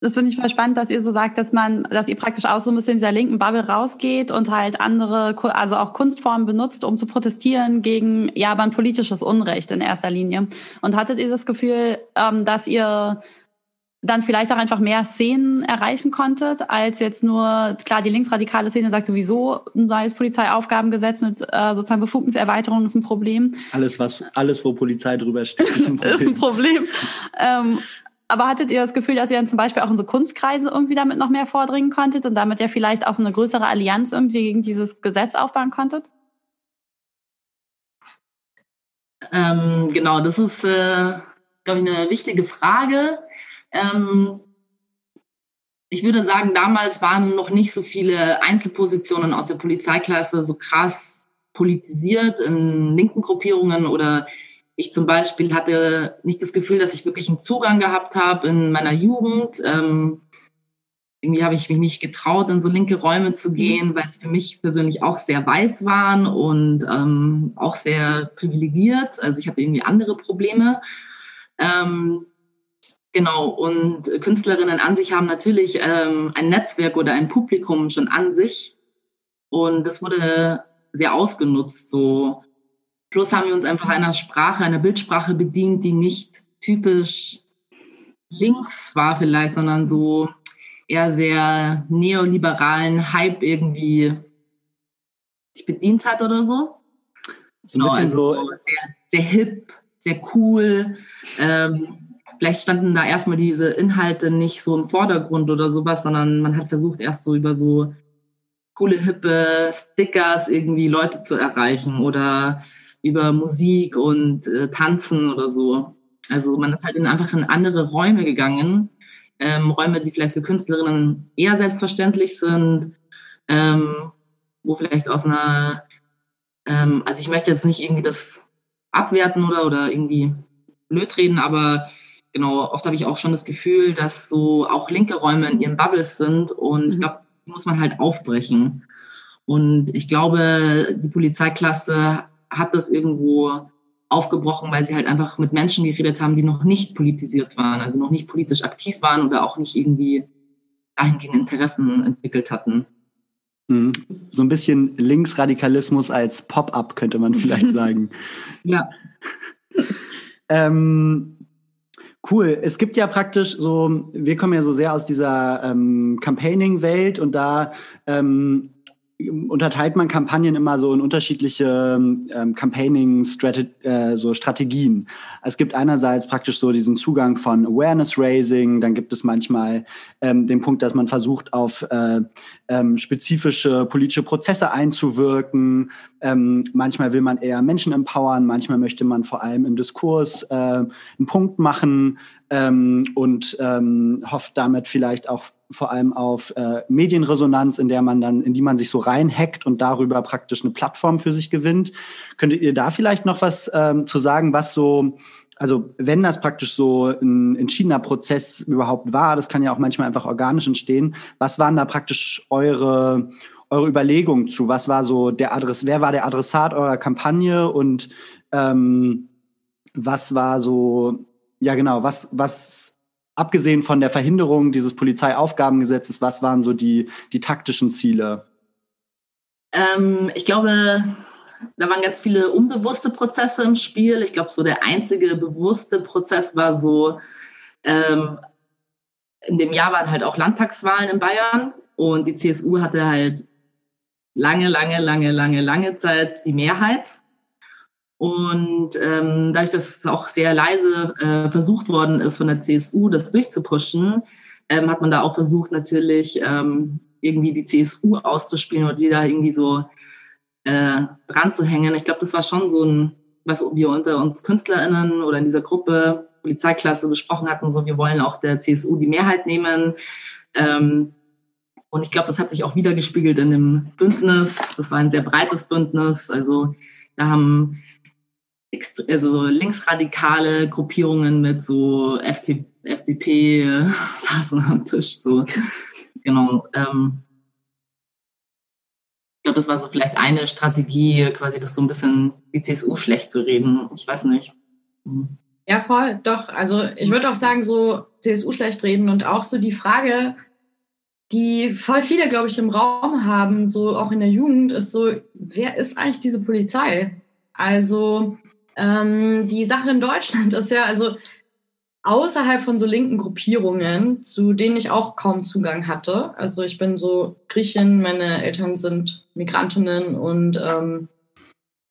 das finde ich voll spannend, dass ihr so sagt, dass man, dass ihr praktisch auch so ein bisschen in dieser linken Bubble rausgeht und halt andere, also auch Kunstformen benutzt, um zu protestieren gegen, ja, aber ein politisches Unrecht in erster Linie. Und hattet ihr das Gefühl, ähm, dass ihr dann vielleicht auch einfach mehr Szenen erreichen konntet, als jetzt nur, klar, die linksradikale Szene sagt sowieso, ein neues Polizeiaufgabengesetz mit äh, sozusagen Befugniserweiterung ist ein Problem. Alles, was, alles, wo Polizei drüber steht, ist ein Problem. ist ein Problem. ähm, aber hattet ihr das Gefühl, dass ihr dann zum Beispiel auch in so Kunstkreise irgendwie damit noch mehr vordringen konntet und damit ja vielleicht auch so eine größere Allianz irgendwie gegen dieses Gesetz aufbauen konntet? Ähm, genau, das ist, äh, glaube ich, eine wichtige Frage. Ähm, ich würde sagen, damals waren noch nicht so viele Einzelpositionen aus der Polizeiklasse so krass politisiert in linken Gruppierungen oder ich zum Beispiel hatte nicht das Gefühl, dass ich wirklich einen Zugang gehabt habe in meiner Jugend. Ähm, irgendwie habe ich mich nicht getraut, in so linke Räume zu gehen, weil es für mich persönlich auch sehr weiß waren und ähm, auch sehr privilegiert. Also ich hatte irgendwie andere Probleme. Ähm, genau, und Künstlerinnen an sich haben natürlich ähm, ein Netzwerk oder ein Publikum schon an sich. Und das wurde sehr ausgenutzt. So Plus haben wir uns einfach einer Sprache, einer Bildsprache bedient, die nicht typisch links war vielleicht, sondern so eher sehr neoliberalen Hype irgendwie sich bedient hat oder so. So ein genau, bisschen also so, sehr, sehr hip, sehr cool. Ähm, vielleicht standen da erstmal diese Inhalte nicht so im Vordergrund oder sowas, sondern man hat versucht, erst so über so coole, hippe Stickers irgendwie Leute zu erreichen oder über Musik und äh, Tanzen oder so. Also man ist halt in einfach in andere Räume gegangen, ähm, Räume, die vielleicht für Künstlerinnen eher selbstverständlich sind, ähm, wo vielleicht aus einer, ähm, also ich möchte jetzt nicht irgendwie das abwerten oder, oder irgendwie blöd reden, aber genau, oft habe ich auch schon das Gefühl, dass so auch linke Räume in ihren Bubbles sind und mhm. ich glaube, die muss man halt aufbrechen. Und ich glaube, die Polizeiklasse hat das irgendwo aufgebrochen, weil sie halt einfach mit Menschen geredet haben, die noch nicht politisiert waren, also noch nicht politisch aktiv waren oder auch nicht irgendwie dahingehend Interessen entwickelt hatten. Mhm. So ein bisschen Linksradikalismus als Pop-up könnte man vielleicht sagen. ja. ähm, cool. Es gibt ja praktisch so, wir kommen ja so sehr aus dieser ähm, Campaigning-Welt und da ähm, unterteilt man Kampagnen immer so in unterschiedliche ähm, Campaigning-Strategien. Äh, so Strategien. Es gibt einerseits praktisch so diesen Zugang von Awareness-Raising, dann gibt es manchmal ähm, den Punkt, dass man versucht, auf äh, ähm, spezifische politische Prozesse einzuwirken. Ähm, manchmal will man eher Menschen empowern, manchmal möchte man vor allem im Diskurs äh, einen Punkt machen ähm, und ähm, hofft damit vielleicht auch vor allem auf äh, Medienresonanz, in der man dann, in die man sich so reinhackt und darüber praktisch eine Plattform für sich gewinnt. Könntet ihr da vielleicht noch was ähm, zu sagen, was so, also wenn das praktisch so ein entschiedener Prozess überhaupt war, das kann ja auch manchmal einfach organisch entstehen, was waren da praktisch eure eure Überlegungen zu? Was war so der Adress, wer war der Adressat eurer Kampagne und ähm, was war so, ja genau, was, was abgesehen von der Verhinderung dieses Polizeiaufgabengesetzes, was waren so die, die taktischen Ziele? Ähm, ich glaube, da waren ganz viele unbewusste Prozesse im Spiel. Ich glaube, so der einzige bewusste Prozess war so, ähm, in dem Jahr waren halt auch Landtagswahlen in Bayern und die CSU hatte halt lange, lange, lange, lange, lange Zeit die Mehrheit. Und ähm, dadurch, dass es auch sehr leise äh, versucht worden ist von der CSU, das durchzupushen, ähm, hat man da auch versucht, natürlich ähm, irgendwie die CSU auszuspielen oder die da irgendwie so äh, dran zu hängen. Ich glaube, das war schon so ein, was wir unter uns KünstlerInnen oder in dieser Gruppe Polizeiklasse besprochen hatten, so wir wollen auch der CSU die Mehrheit nehmen. Ähm, und ich glaube, das hat sich auch wiedergespiegelt in dem Bündnis. Das war ein sehr breites Bündnis. Also da haben also linksradikale Gruppierungen mit so FD, FDP saßen am Tisch. So. Genau. Ähm, ich glaube, das war so vielleicht eine Strategie, quasi das so ein bisschen die CSU schlecht zu reden. Ich weiß nicht. Hm. Ja, voll, doch. Also ich würde auch sagen, so CSU schlecht reden und auch so die Frage, die voll viele, glaube ich, im Raum haben, so auch in der Jugend, ist so, wer ist eigentlich diese Polizei? Also ähm, die Sache in Deutschland ist ja, also außerhalb von so linken Gruppierungen, zu denen ich auch kaum Zugang hatte. Also ich bin so Griechin, meine Eltern sind Migrantinnen und ähm,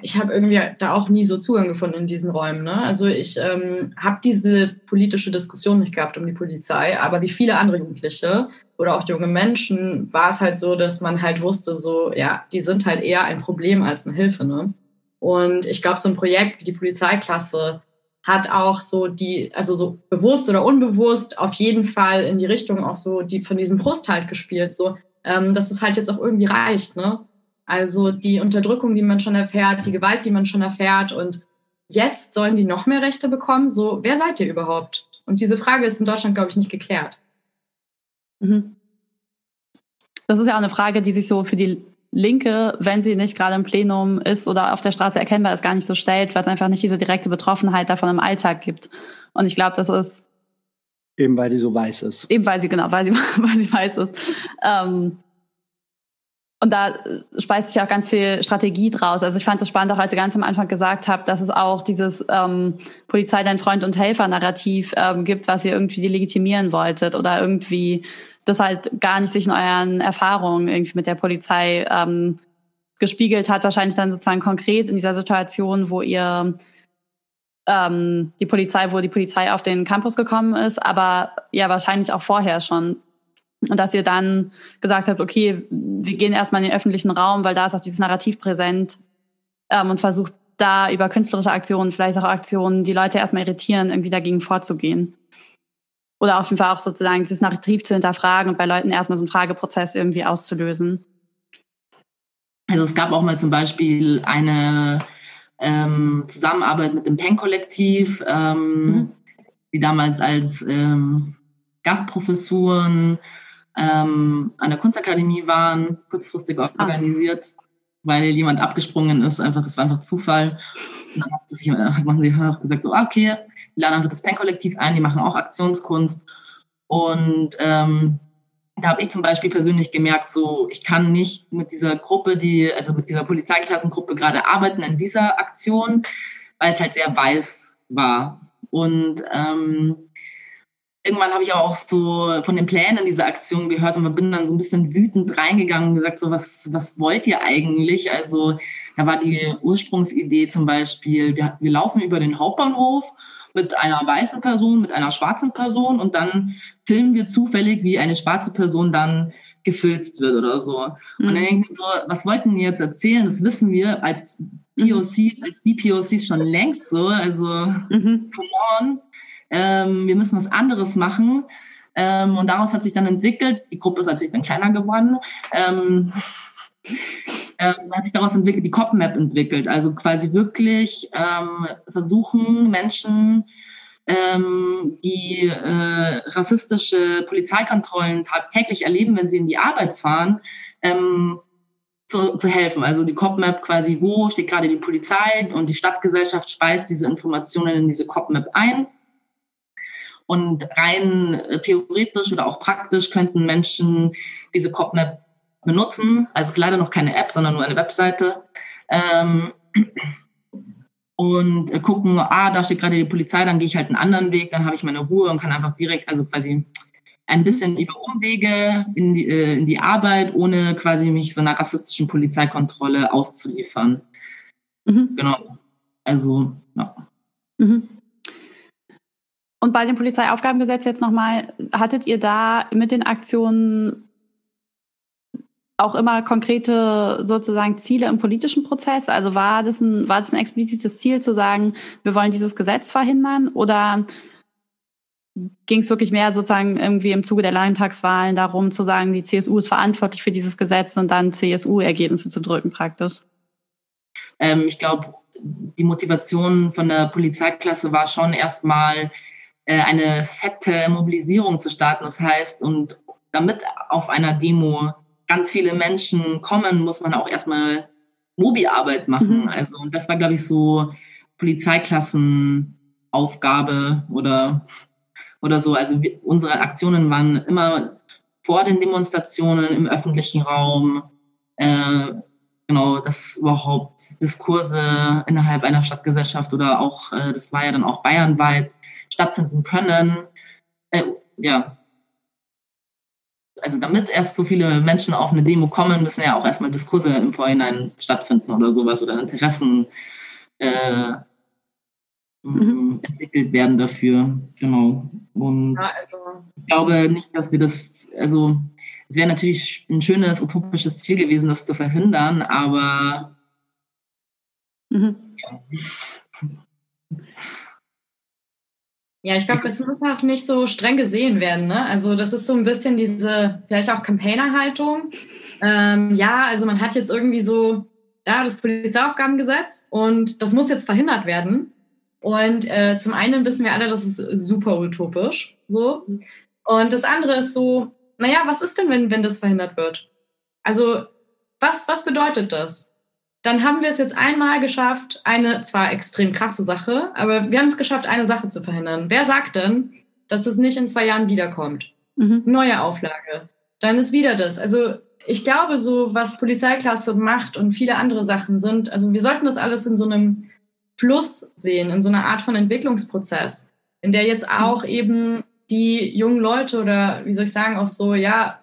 ich habe irgendwie da auch nie so Zugang gefunden in diesen Räumen. Ne? Also ich ähm, habe diese politische Diskussion nicht gehabt um die Polizei, aber wie viele andere Jugendliche oder auch junge Menschen war es halt so, dass man halt wusste, so ja, die sind halt eher ein Problem als eine Hilfe. Ne? Und ich glaube, so ein Projekt wie die Polizeiklasse hat auch so die, also so bewusst oder unbewusst auf jeden Fall in die Richtung auch so die von diesem Brust halt gespielt, so, ähm, dass es halt jetzt auch irgendwie reicht, ne? Also die Unterdrückung, die man schon erfährt, die Gewalt, die man schon erfährt und jetzt sollen die noch mehr Rechte bekommen, so, wer seid ihr überhaupt? Und diese Frage ist in Deutschland, glaube ich, nicht geklärt. Mhm. Das ist ja auch eine Frage, die sich so für die Linke, wenn sie nicht gerade im Plenum ist oder auf der Straße erkennbar ist, gar nicht so stellt, weil es einfach nicht diese direkte Betroffenheit davon im Alltag gibt. Und ich glaube, das ist eben weil sie so weiß ist. Eben weil sie genau, weil sie weil sie weiß ist. Ähm, und da speist sich auch ganz viel Strategie draus. Also ich fand es spannend, auch als ihr ganz am Anfang gesagt habt, dass es auch dieses ähm, Polizei dein Freund und Helfer-Narrativ ähm, gibt, was ihr irgendwie legitimieren wolltet oder irgendwie das halt gar nicht sich in euren Erfahrungen irgendwie mit der Polizei ähm, gespiegelt hat, wahrscheinlich dann sozusagen konkret in dieser Situation, wo ihr ähm, die Polizei, wo die Polizei auf den Campus gekommen ist, aber ja wahrscheinlich auch vorher schon. Und dass ihr dann gesagt habt, okay, wir gehen erstmal in den öffentlichen Raum, weil da ist auch dieses Narrativ präsent ähm, und versucht da über künstlerische Aktionen, vielleicht auch Aktionen, die Leute erstmal irritieren, irgendwie dagegen vorzugehen oder auf jeden Fall auch sozusagen dieses Narrativ zu hinterfragen und bei Leuten erstmal so einen Frageprozess irgendwie auszulösen. Also es gab auch mal zum Beispiel eine ähm, Zusammenarbeit mit dem PEN-Kollektiv, ähm, mhm. die damals als ähm, Gastprofessuren ähm, an der Kunstakademie waren, kurzfristig ah. organisiert, ah. weil jemand abgesprungen ist. Einfach, das war einfach Zufall. Und dann hat, sich, hat man sich gesagt, so, okay, einfach das Pen-Kollektiv ein, die machen auch Aktionskunst. Und ähm, da habe ich zum Beispiel persönlich gemerkt, so ich kann nicht mit dieser Gruppe, die, also mit dieser Polizeiklassengruppe gerade arbeiten in dieser Aktion, weil es halt sehr weiß war. Und ähm, irgendwann habe ich auch so von den Plänen dieser Aktion gehört und bin dann so ein bisschen wütend reingegangen und gesagt, so was, was wollt ihr eigentlich? Also da war die Ursprungsidee zum Beispiel, wir, wir laufen über den Hauptbahnhof mit einer weißen Person, mit einer schwarzen Person und dann filmen wir zufällig, wie eine schwarze Person dann gefilzt wird oder so. Mhm. Und dann denke ich so, was wollten die jetzt erzählen? Das wissen wir als POCs, als BPOCs schon längst so. Also, mhm. come on. Ähm, wir müssen was anderes machen. Ähm, und daraus hat sich dann entwickelt, die Gruppe ist natürlich dann kleiner geworden, ähm, ähm, hat sich daraus entwickelt, die COP-Map entwickelt. Also quasi wirklich ähm, versuchen, Menschen, ähm, die äh, rassistische Polizeikontrollen tagtäglich erleben, wenn sie in die Arbeit fahren, ähm, zu, zu helfen. Also die COP-Map quasi, wo steht gerade die Polizei und die Stadtgesellschaft speist diese Informationen in diese COP-Map ein. Und rein äh, theoretisch oder auch praktisch könnten Menschen diese COP-Map benutzen. Also es ist leider noch keine App, sondern nur eine Webseite. Ähm, und äh, gucken, ah, da steht gerade die Polizei, dann gehe ich halt einen anderen Weg, dann habe ich meine Ruhe und kann einfach direkt, also quasi ein bisschen über Umwege in die, äh, in die Arbeit, ohne quasi mich so einer rassistischen Polizeikontrolle auszuliefern. Mhm. Genau. Also, ja. Mhm. Und bei dem Polizeiaufgabengesetz jetzt nochmal, hattet ihr da mit den Aktionen auch immer konkrete sozusagen Ziele im politischen Prozess? Also war das ein, war das ein explizites Ziel zu sagen, wir wollen dieses Gesetz verhindern oder ging es wirklich mehr sozusagen irgendwie im Zuge der Landtagswahlen darum zu sagen, die CSU ist verantwortlich für dieses Gesetz und dann CSU-Ergebnisse zu drücken praktisch? Ähm, ich glaube, die Motivation von der Polizeiklasse war schon erstmal äh, eine fette Mobilisierung zu starten. Das heißt, und damit auf einer Demo ganz viele Menschen kommen, muss man auch erstmal Mobi-Arbeit machen. Mhm. Also, und das war, glaube ich, so Polizeiklassenaufgabe oder, oder so. Also wir, unsere Aktionen waren immer vor den Demonstrationen im öffentlichen Raum, äh, genau, dass überhaupt Diskurse innerhalb einer Stadtgesellschaft oder auch, äh, das war ja dann auch bayernweit, stattfinden können. Äh, ja, also damit erst so viele Menschen auf eine Demo kommen, müssen ja auch erstmal Diskurse im Vorhinein stattfinden oder sowas oder Interessen äh, mhm. entwickelt werden dafür. Genau. Und ja, also, ich glaube nicht, dass wir das, also es wäre natürlich ein schönes utopisches Ziel gewesen, das zu verhindern, aber mhm. ja. Ja, ich glaube, es muss auch nicht so streng gesehen werden. Ne? Also das ist so ein bisschen diese, vielleicht auch Campaigner-Haltung. Ähm, ja, also man hat jetzt irgendwie so, ja, das Polizeiaufgabengesetz und das muss jetzt verhindert werden. Und äh, zum einen wissen wir alle, das ist super utopisch. So. Und das andere ist so, naja, was ist denn, wenn, wenn das verhindert wird? Also, was, was bedeutet das? Dann haben wir es jetzt einmal geschafft, eine zwar extrem krasse Sache, aber wir haben es geschafft, eine Sache zu verhindern. Wer sagt denn, dass das nicht in zwei Jahren wiederkommt? Mhm. Neue Auflage. Dann ist wieder das. Also ich glaube, so was Polizeiklasse macht und viele andere Sachen sind, also wir sollten das alles in so einem Fluss sehen, in so einer Art von Entwicklungsprozess, in der jetzt auch eben die jungen Leute oder wie soll ich sagen, auch so, ja,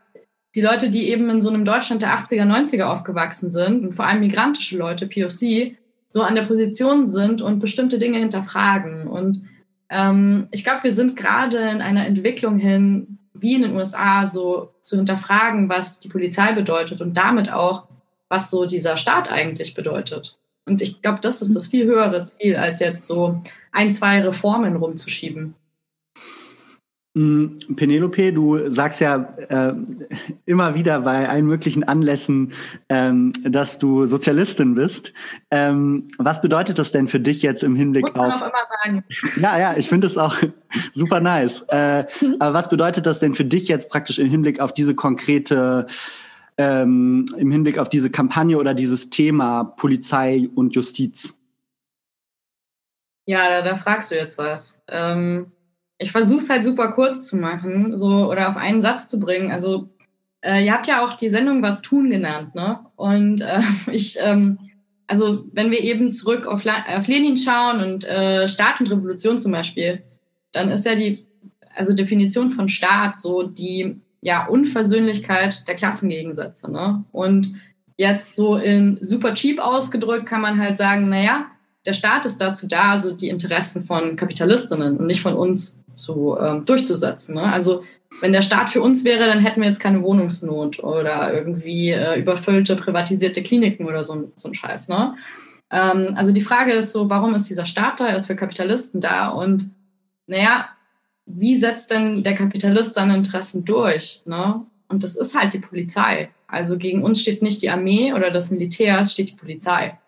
die Leute, die eben in so einem Deutschland der 80er, 90er aufgewachsen sind und vor allem migrantische Leute, POC, so an der Position sind und bestimmte Dinge hinterfragen. Und ähm, ich glaube, wir sind gerade in einer Entwicklung hin, wie in den USA, so zu hinterfragen, was die Polizei bedeutet und damit auch, was so dieser Staat eigentlich bedeutet. Und ich glaube, das ist das viel höhere Ziel, als jetzt so ein, zwei Reformen rumzuschieben. Mm, Penelope, du sagst ja äh, immer wieder bei allen möglichen Anlässen, ähm, dass du Sozialistin bist. Ähm, was bedeutet das denn für dich jetzt im Hinblick Muss man auf? Auch immer sagen. Ja, ja, ich finde es auch super nice. Äh, aber was bedeutet das denn für dich jetzt praktisch im Hinblick auf diese konkrete, ähm, im Hinblick auf diese Kampagne oder dieses Thema Polizei und Justiz? Ja, da, da fragst du jetzt was. Ähm ich versuche es halt super kurz zu machen, so oder auf einen Satz zu bringen. Also äh, ihr habt ja auch die Sendung Was tun genannt, ne? Und äh, ich, ähm, also wenn wir eben zurück auf, La auf Lenin schauen und äh, Staat und Revolution zum Beispiel, dann ist ja die, also Definition von Staat, so die ja, Unversöhnlichkeit der Klassengegensätze. Ne? Und jetzt so in super cheap ausgedrückt kann man halt sagen, naja, der Staat ist dazu da, so die Interessen von Kapitalistinnen und nicht von uns zu ähm, durchzusetzen. Ne? Also wenn der Staat für uns wäre, dann hätten wir jetzt keine Wohnungsnot oder irgendwie äh, überfüllte privatisierte Kliniken oder so, so ein Scheiß. Ne? Ähm, also die Frage ist so, warum ist dieser Staat da? Er ist für Kapitalisten da und naja, wie setzt denn der Kapitalist seine Interessen durch? Ne? Und das ist halt die Polizei. Also gegen uns steht nicht die Armee oder das Militär, es steht die Polizei.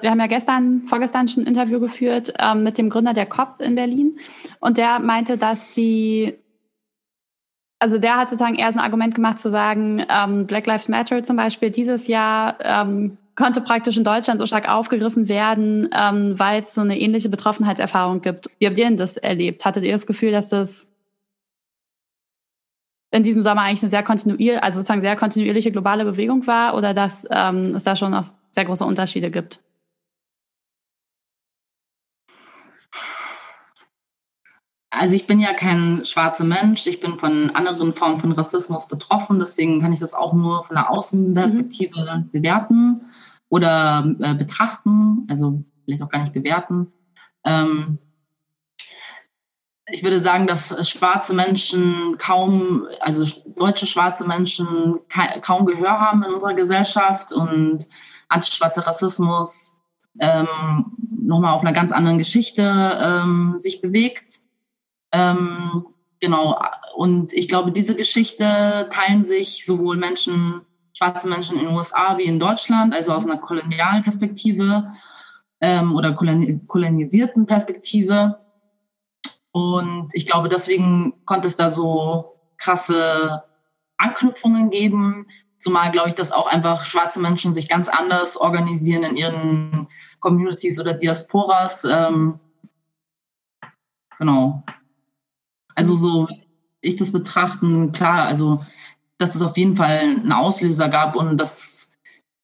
Wir haben ja gestern, vorgestern schon ein Interview geführt ähm, mit dem Gründer der COP in Berlin. Und der meinte, dass die, also der hat sozusagen eher so ein Argument gemacht zu sagen, ähm, Black Lives Matter zum Beispiel dieses Jahr ähm, konnte praktisch in Deutschland so stark aufgegriffen werden, ähm, weil es so eine ähnliche Betroffenheitserfahrung gibt. Wie habt ihr denn das erlebt? Hattet ihr das Gefühl, dass das in diesem Sommer eigentlich eine sehr kontinuierliche, also sozusagen sehr kontinuierliche globale Bewegung war oder dass ähm, es da schon auch sehr große Unterschiede gibt? Also ich bin ja kein schwarzer Mensch, ich bin von anderen Formen von Rassismus betroffen, deswegen kann ich das auch nur von der Außenperspektive mhm. bewerten oder äh, betrachten, also vielleicht auch gar nicht bewerten. Ähm, ich würde sagen, dass schwarze Menschen kaum, also deutsche schwarze Menschen kaum Gehör haben in unserer Gesellschaft und antischwarzer Rassismus ähm, nochmal auf einer ganz anderen Geschichte ähm, sich bewegt. Ähm, genau, und ich glaube, diese Geschichte teilen sich sowohl Menschen schwarze Menschen in den USA wie in Deutschland, also aus einer kolonialen Perspektive ähm, oder kolonisierten Perspektive. Und ich glaube, deswegen konnte es da so krasse Anknüpfungen geben, zumal glaube ich, dass auch einfach schwarze Menschen sich ganz anders organisieren in ihren Communities oder Diasporas. Ähm, genau. Also so ich das betrachten, klar, also dass es auf jeden Fall einen Auslöser gab und das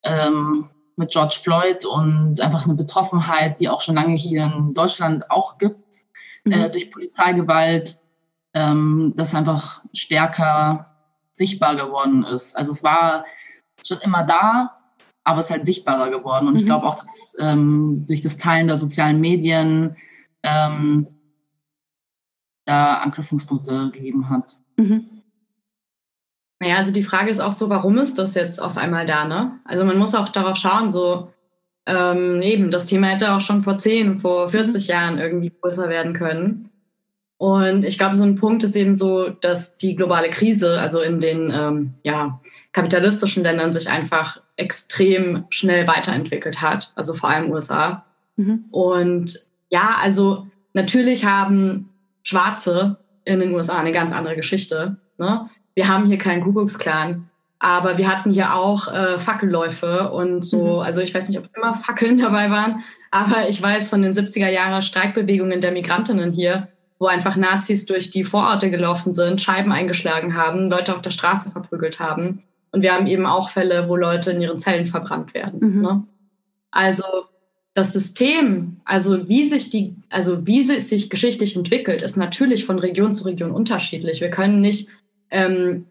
ähm, mit George Floyd und einfach eine Betroffenheit, die auch schon lange hier in Deutschland auch gibt, mhm. äh, durch Polizeigewalt, ähm, das einfach stärker sichtbar geworden ist. Also es war schon immer da, aber es ist halt sichtbarer geworden. Und mhm. ich glaube auch, dass ähm, durch das Teilen der sozialen Medien ähm, da Anknüpfungspunkte gegeben hat. Mhm. Naja, also die Frage ist auch so, warum ist das jetzt auf einmal da, ne? Also man muss auch darauf schauen, so ähm, eben, das Thema hätte auch schon vor 10, vor 40 Jahren irgendwie größer werden können. Und ich glaube, so ein Punkt ist eben so, dass die globale Krise, also in den ähm, ja, kapitalistischen Ländern, sich einfach extrem schnell weiterentwickelt hat, also vor allem USA. Mhm. Und ja, also natürlich haben Schwarze in den USA eine ganz andere Geschichte. Ne? wir haben hier keinen Kuckucksklan, aber wir hatten hier auch äh, Fackelläufe und so, mhm. also ich weiß nicht, ob immer Fackeln dabei waren, aber ich weiß von den 70er Jahre Streikbewegungen der Migrantinnen hier, wo einfach Nazis durch die Vororte gelaufen sind, Scheiben eingeschlagen haben, Leute auf der Straße verprügelt haben. Und wir haben eben auch Fälle, wo Leute in ihren Zellen verbrannt werden. Mhm. Ne? Also das System, also wie sich die, also wie sich geschichtlich entwickelt, ist natürlich von Region zu Region unterschiedlich. Wir können nicht ähm,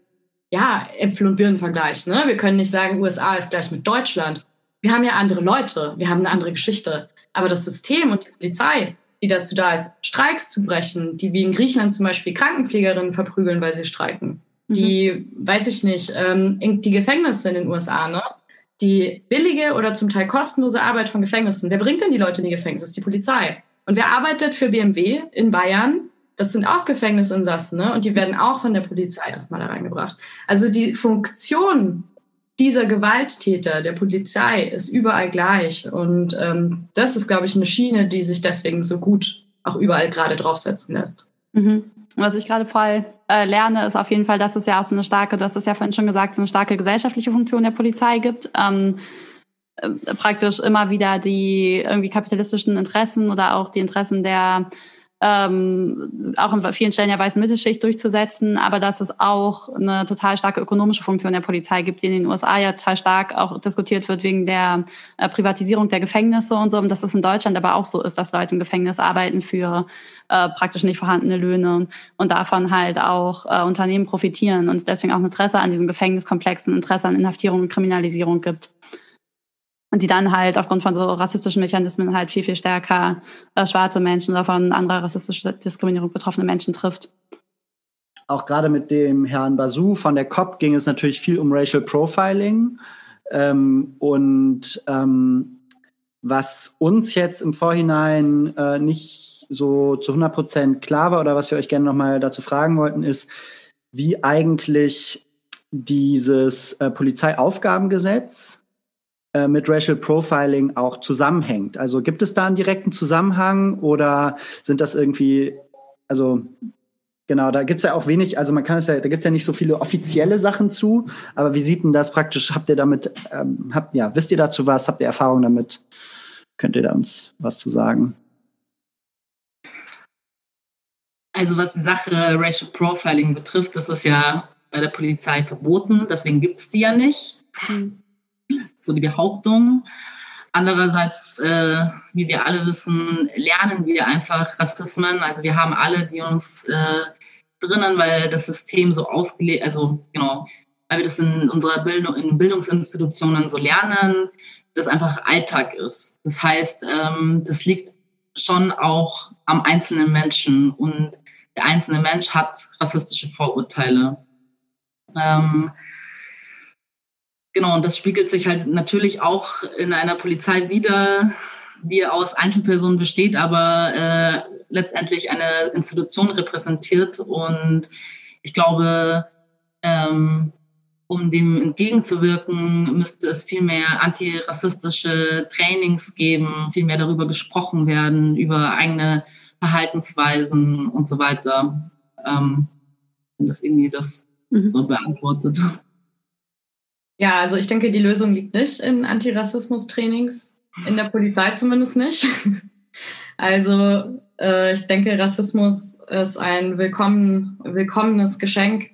ja, Äpfel und Birnen vergleichen. Ne? Wir können nicht sagen, USA ist gleich mit Deutschland. Wir haben ja andere Leute, wir haben eine andere Geschichte. Aber das System und die Polizei, die dazu da ist, Streiks zu brechen, die wie in Griechenland zum Beispiel Krankenpflegerinnen verprügeln, weil sie streiken, mhm. die, weiß ich nicht, ähm, die Gefängnisse in den USA, ne? Die billige oder zum Teil kostenlose Arbeit von Gefängnissen. Wer bringt denn die Leute in die Gefängnisse? Das ist die Polizei. Und wer arbeitet für BMW in Bayern das sind auch Gefängnisinsassen, ne? Und die werden auch von der Polizei erstmal da reingebracht. Also die Funktion dieser Gewalttäter der Polizei ist überall gleich. Und ähm, das ist, glaube ich, eine Schiene, die sich deswegen so gut auch überall gerade draufsetzen lässt. Mhm. Was ich gerade voll äh, lerne, ist auf jeden Fall, dass es ja auch so eine starke, das ist ja vorhin schon gesagt, so eine starke gesellschaftliche Funktion der Polizei gibt. Ähm, äh, praktisch immer wieder die irgendwie kapitalistischen Interessen oder auch die Interessen der ähm, auch in vielen Stellen der weißen Mittelschicht durchzusetzen, aber dass es auch eine total starke ökonomische Funktion der Polizei gibt, die in den USA ja total stark auch diskutiert wird wegen der äh, Privatisierung der Gefängnisse und so, und dass es in Deutschland aber auch so ist, dass Leute im Gefängnis arbeiten für äh, praktisch nicht vorhandene Löhne und davon halt auch äh, Unternehmen profitieren und es deswegen auch ein Interesse an diesem Gefängniskomplex, ein Interesse an Inhaftierung und Kriminalisierung gibt und die dann halt aufgrund von so rassistischen Mechanismen halt viel, viel stärker äh, schwarze Menschen oder von anderer rassistischer Diskriminierung betroffene Menschen trifft. Auch gerade mit dem Herrn Basu von der COP ging es natürlich viel um Racial Profiling. Ähm, und ähm, was uns jetzt im Vorhinein äh, nicht so zu 100 Prozent klar war oder was wir euch gerne nochmal dazu fragen wollten, ist, wie eigentlich dieses äh, Polizeiaufgabengesetz äh, mit Racial Profiling auch zusammenhängt. Also gibt es da einen direkten Zusammenhang oder sind das irgendwie, also genau, da gibt es ja auch wenig, also man kann es ja, da gibt es ja nicht so viele offizielle Sachen zu, aber wie sieht denn das praktisch, habt ihr damit, ähm, habt, ja, wisst ihr dazu was, habt ihr Erfahrung damit? Könnt ihr da uns was zu sagen? Also was die Sache Racial Profiling betrifft, das ist ja bei der Polizei verboten, deswegen gibt es die ja nicht. Mhm so die Behauptung. Andererseits, äh, wie wir alle wissen, lernen wir einfach Rassismen. Also wir haben alle, die uns äh, drinnen, weil das System so ausgelegt, also genau, weil wir das in unserer Bildung, in Bildungsinstitutionen so lernen, das einfach Alltag ist. Das heißt, ähm, das liegt schon auch am einzelnen Menschen und der einzelne Mensch hat rassistische Vorurteile. Ähm, Genau, und das spiegelt sich halt natürlich auch in einer Polizei wieder, die aus Einzelpersonen besteht, aber äh, letztendlich eine Institution repräsentiert. Und ich glaube, ähm, um dem entgegenzuwirken, müsste es viel mehr antirassistische Trainings geben, viel mehr darüber gesprochen werden, über eigene Verhaltensweisen und so weiter. Ähm, und das irgendwie das mhm. so beantwortet. Ja, also ich denke, die Lösung liegt nicht in Antirassismus-Trainings, in der Polizei zumindest nicht. Also äh, ich denke, Rassismus ist ein willkommen, willkommenes Geschenk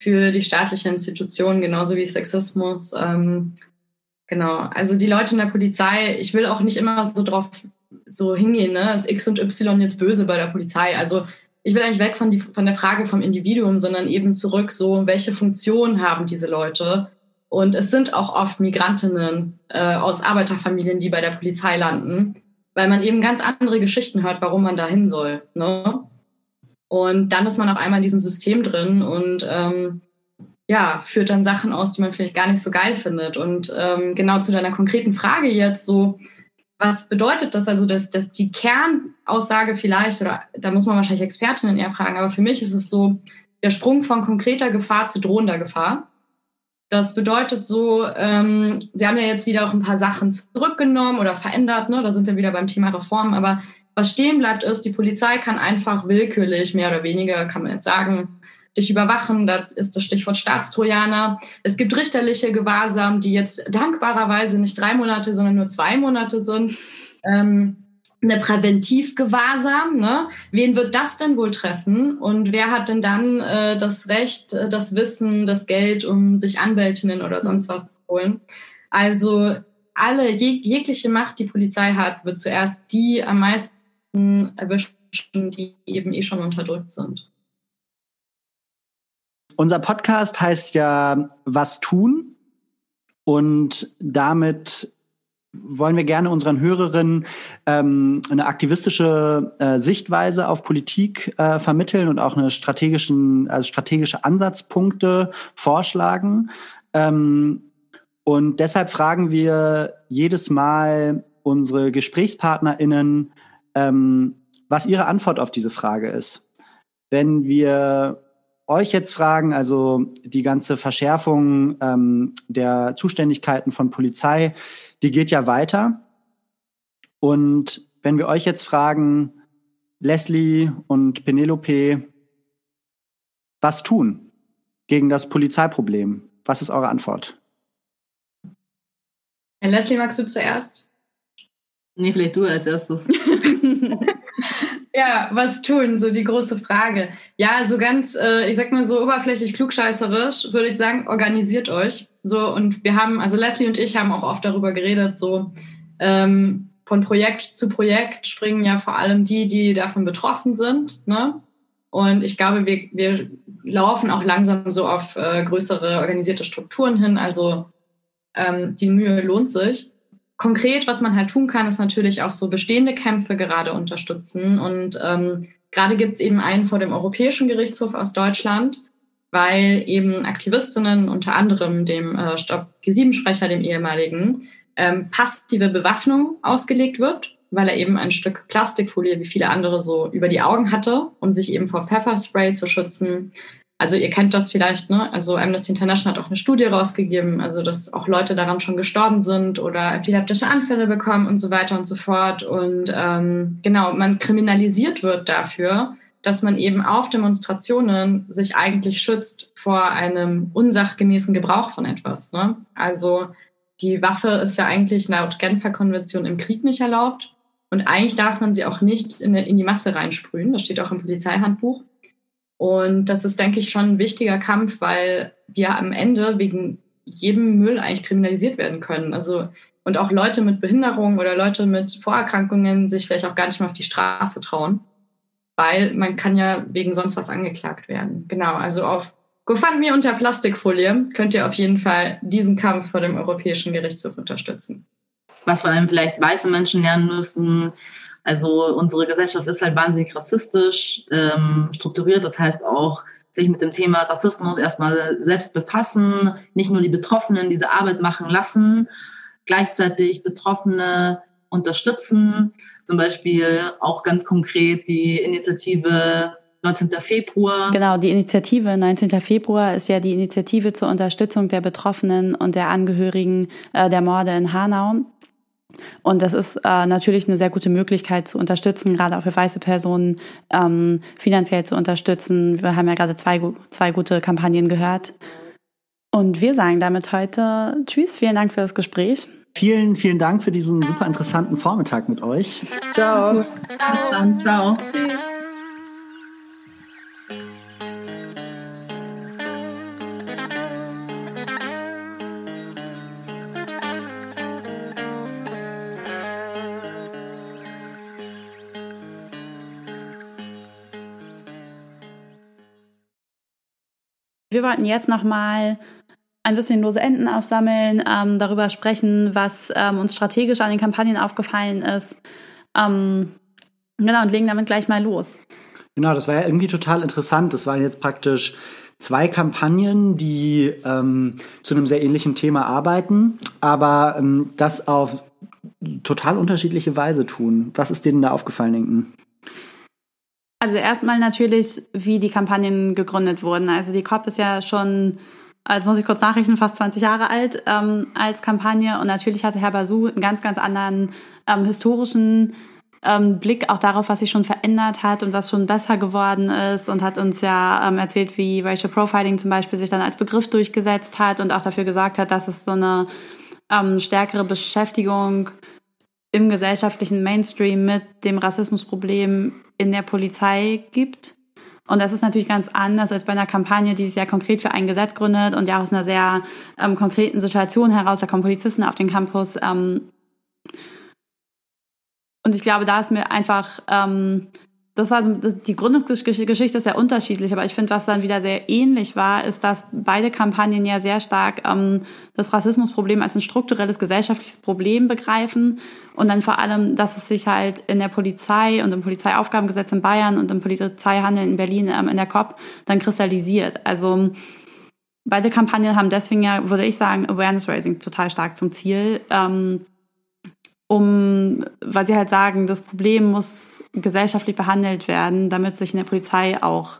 für die staatliche Institution, genauso wie Sexismus. Ähm, genau, also die Leute in der Polizei, ich will auch nicht immer so drauf so hingehen, ne? ist X und Y jetzt böse bei der Polizei? Also ich will eigentlich weg von, die, von der Frage vom Individuum, sondern eben zurück so, welche Funktion haben diese Leute? Und es sind auch oft Migrantinnen äh, aus Arbeiterfamilien, die bei der Polizei landen, weil man eben ganz andere Geschichten hört, warum man da hin soll. Ne? Und dann ist man auf einmal in diesem System drin und ähm, ja, führt dann Sachen aus, die man vielleicht gar nicht so geil findet. Und ähm, genau zu deiner konkreten Frage jetzt so, was bedeutet das? Also, dass, dass die Kernaussage vielleicht, oder da muss man wahrscheinlich Expertinnen eher fragen, aber für mich ist es so, der Sprung von konkreter Gefahr zu drohender Gefahr. Das bedeutet so, ähm, Sie haben ja jetzt wieder auch ein paar Sachen zurückgenommen oder verändert, ne? da sind wir wieder beim Thema Reformen, aber was stehen bleibt ist, die Polizei kann einfach willkürlich, mehr oder weniger, kann man jetzt sagen, dich überwachen. Das ist das Stichwort Staatstrojaner. Es gibt richterliche Gewahrsam, die jetzt dankbarerweise nicht drei Monate, sondern nur zwei Monate sind. Ähm, eine Präventivgewahrsam. Ne? Wen wird das denn wohl treffen? Und wer hat denn dann äh, das Recht, äh, das Wissen, das Geld, um sich Anwältinnen oder sonst was zu holen? Also alle, jeg jegliche Macht, die Polizei hat, wird zuerst die am meisten erwischen, die eben eh schon unterdrückt sind. Unser Podcast heißt ja Was tun? Und damit wollen wir gerne unseren Hörerinnen ähm, eine aktivistische äh, Sichtweise auf Politik äh, vermitteln und auch eine strategischen, also strategische Ansatzpunkte vorschlagen. Ähm, und deshalb fragen wir jedes Mal unsere GesprächspartnerInnen, ähm, was ihre Antwort auf diese Frage ist. Wenn wir euch jetzt fragen, also die ganze Verschärfung ähm, der Zuständigkeiten von Polizei, die geht ja weiter. Und wenn wir euch jetzt fragen, Leslie und Penelope, was tun gegen das Polizeiproblem? Was ist eure Antwort? Herr Leslie, magst du zuerst? Nee, vielleicht du als erstes. Ja, was tun? So die große Frage. Ja, so ganz, äh, ich sag mal so oberflächlich klugscheißerisch, würde ich sagen, organisiert euch. So, und wir haben, also Leslie und ich haben auch oft darüber geredet, so ähm, von Projekt zu Projekt springen ja vor allem die, die davon betroffen sind. Ne? Und ich glaube, wir, wir laufen auch langsam so auf äh, größere organisierte Strukturen hin. Also ähm, die Mühe lohnt sich. Konkret, was man halt tun kann, ist natürlich auch so bestehende Kämpfe gerade unterstützen. Und ähm, gerade gibt es eben einen vor dem Europäischen Gerichtshof aus Deutschland, weil eben Aktivistinnen, unter anderem dem äh, Stopp G7-Sprecher, dem ehemaligen, ähm, passive Bewaffnung ausgelegt wird, weil er eben ein Stück Plastikfolie wie viele andere so über die Augen hatte, um sich eben vor Pfefferspray zu schützen. Also ihr kennt das vielleicht, ne? Also Amnesty International hat auch eine Studie rausgegeben, also dass auch Leute daran schon gestorben sind oder epileptische Anfälle bekommen und so weiter und so fort. Und ähm, genau, man kriminalisiert wird dafür, dass man eben auf Demonstrationen sich eigentlich schützt vor einem unsachgemäßen Gebrauch von etwas. Ne? Also die Waffe ist ja eigentlich laut Genfer Konvention im Krieg nicht erlaubt. Und eigentlich darf man sie auch nicht in, die Masse reinsprühen. Das steht auch im Polizeihandbuch. Und das ist, denke ich, schon ein wichtiger Kampf, weil wir am Ende wegen jedem Müll eigentlich kriminalisiert werden können. Also und auch Leute mit Behinderung oder Leute mit Vorerkrankungen sich vielleicht auch gar nicht mehr auf die Straße trauen, weil man kann ja wegen sonst was angeklagt werden. Genau, also auf GoFundMe unter Plastikfolie könnt ihr auf jeden Fall diesen Kampf vor dem Europäischen Gerichtshof unterstützen. Was vor allem vielleicht weiße Menschen lernen müssen, also unsere Gesellschaft ist halt wahnsinnig rassistisch ähm, strukturiert. Das heißt auch, sich mit dem Thema Rassismus erstmal selbst befassen, nicht nur die Betroffenen diese Arbeit machen lassen, gleichzeitig Betroffene unterstützen. Zum Beispiel auch ganz konkret die Initiative 19. Februar. Genau, die Initiative 19. Februar ist ja die Initiative zur Unterstützung der Betroffenen und der Angehörigen äh, der Morde in Hanau. Und das ist äh, natürlich eine sehr gute Möglichkeit zu unterstützen, gerade auch für weiße Personen ähm, finanziell zu unterstützen. Wir haben ja gerade zwei, zwei gute Kampagnen gehört. Und wir sagen damit heute Tschüss, vielen Dank für das Gespräch. Vielen, vielen Dank für diesen super interessanten Vormittag mit euch. Ciao. Bis dann, ciao. Wir wollten jetzt nochmal ein bisschen lose Enden aufsammeln, ähm, darüber sprechen, was ähm, uns strategisch an den Kampagnen aufgefallen ist. Ähm, genau, und legen damit gleich mal los. Genau, das war ja irgendwie total interessant. Das waren jetzt praktisch zwei Kampagnen, die ähm, zu einem sehr ähnlichen Thema arbeiten, aber ähm, das auf total unterschiedliche Weise tun. Was ist denen da aufgefallen, Inken? Also erstmal natürlich, wie die Kampagnen gegründet wurden. Also die COP ist ja schon, als muss ich kurz nachrichten, fast 20 Jahre alt ähm, als Kampagne. Und natürlich hatte Herr Basu einen ganz, ganz anderen ähm, historischen ähm, Blick auch darauf, was sich schon verändert hat und was schon besser geworden ist und hat uns ja ähm, erzählt, wie Racial Profiling zum Beispiel sich dann als Begriff durchgesetzt hat und auch dafür gesagt hat, dass es so eine ähm, stärkere Beschäftigung im gesellschaftlichen Mainstream mit dem Rassismusproblem in der Polizei gibt. Und das ist natürlich ganz anders als bei einer Kampagne, die sich sehr konkret für ein Gesetz gründet und ja aus einer sehr ähm, konkreten Situation heraus, da kommen Polizisten auf den Campus. Ähm, und ich glaube, da ist mir einfach ähm, das war so, die Gründungsgeschichte ist sehr unterschiedlich, aber ich finde, was dann wieder sehr ähnlich war, ist, dass beide Kampagnen ja sehr stark ähm, das Rassismusproblem als ein strukturelles gesellschaftliches Problem begreifen und dann vor allem, dass es sich halt in der Polizei und im Polizeiaufgabengesetz in Bayern und im Polizeihandeln in Berlin ähm, in der COP dann kristallisiert. Also beide Kampagnen haben deswegen ja, würde ich sagen, Awareness Raising total stark zum Ziel. Ähm, um, weil sie halt sagen, das Problem muss gesellschaftlich behandelt werden, damit sich in der Polizei auch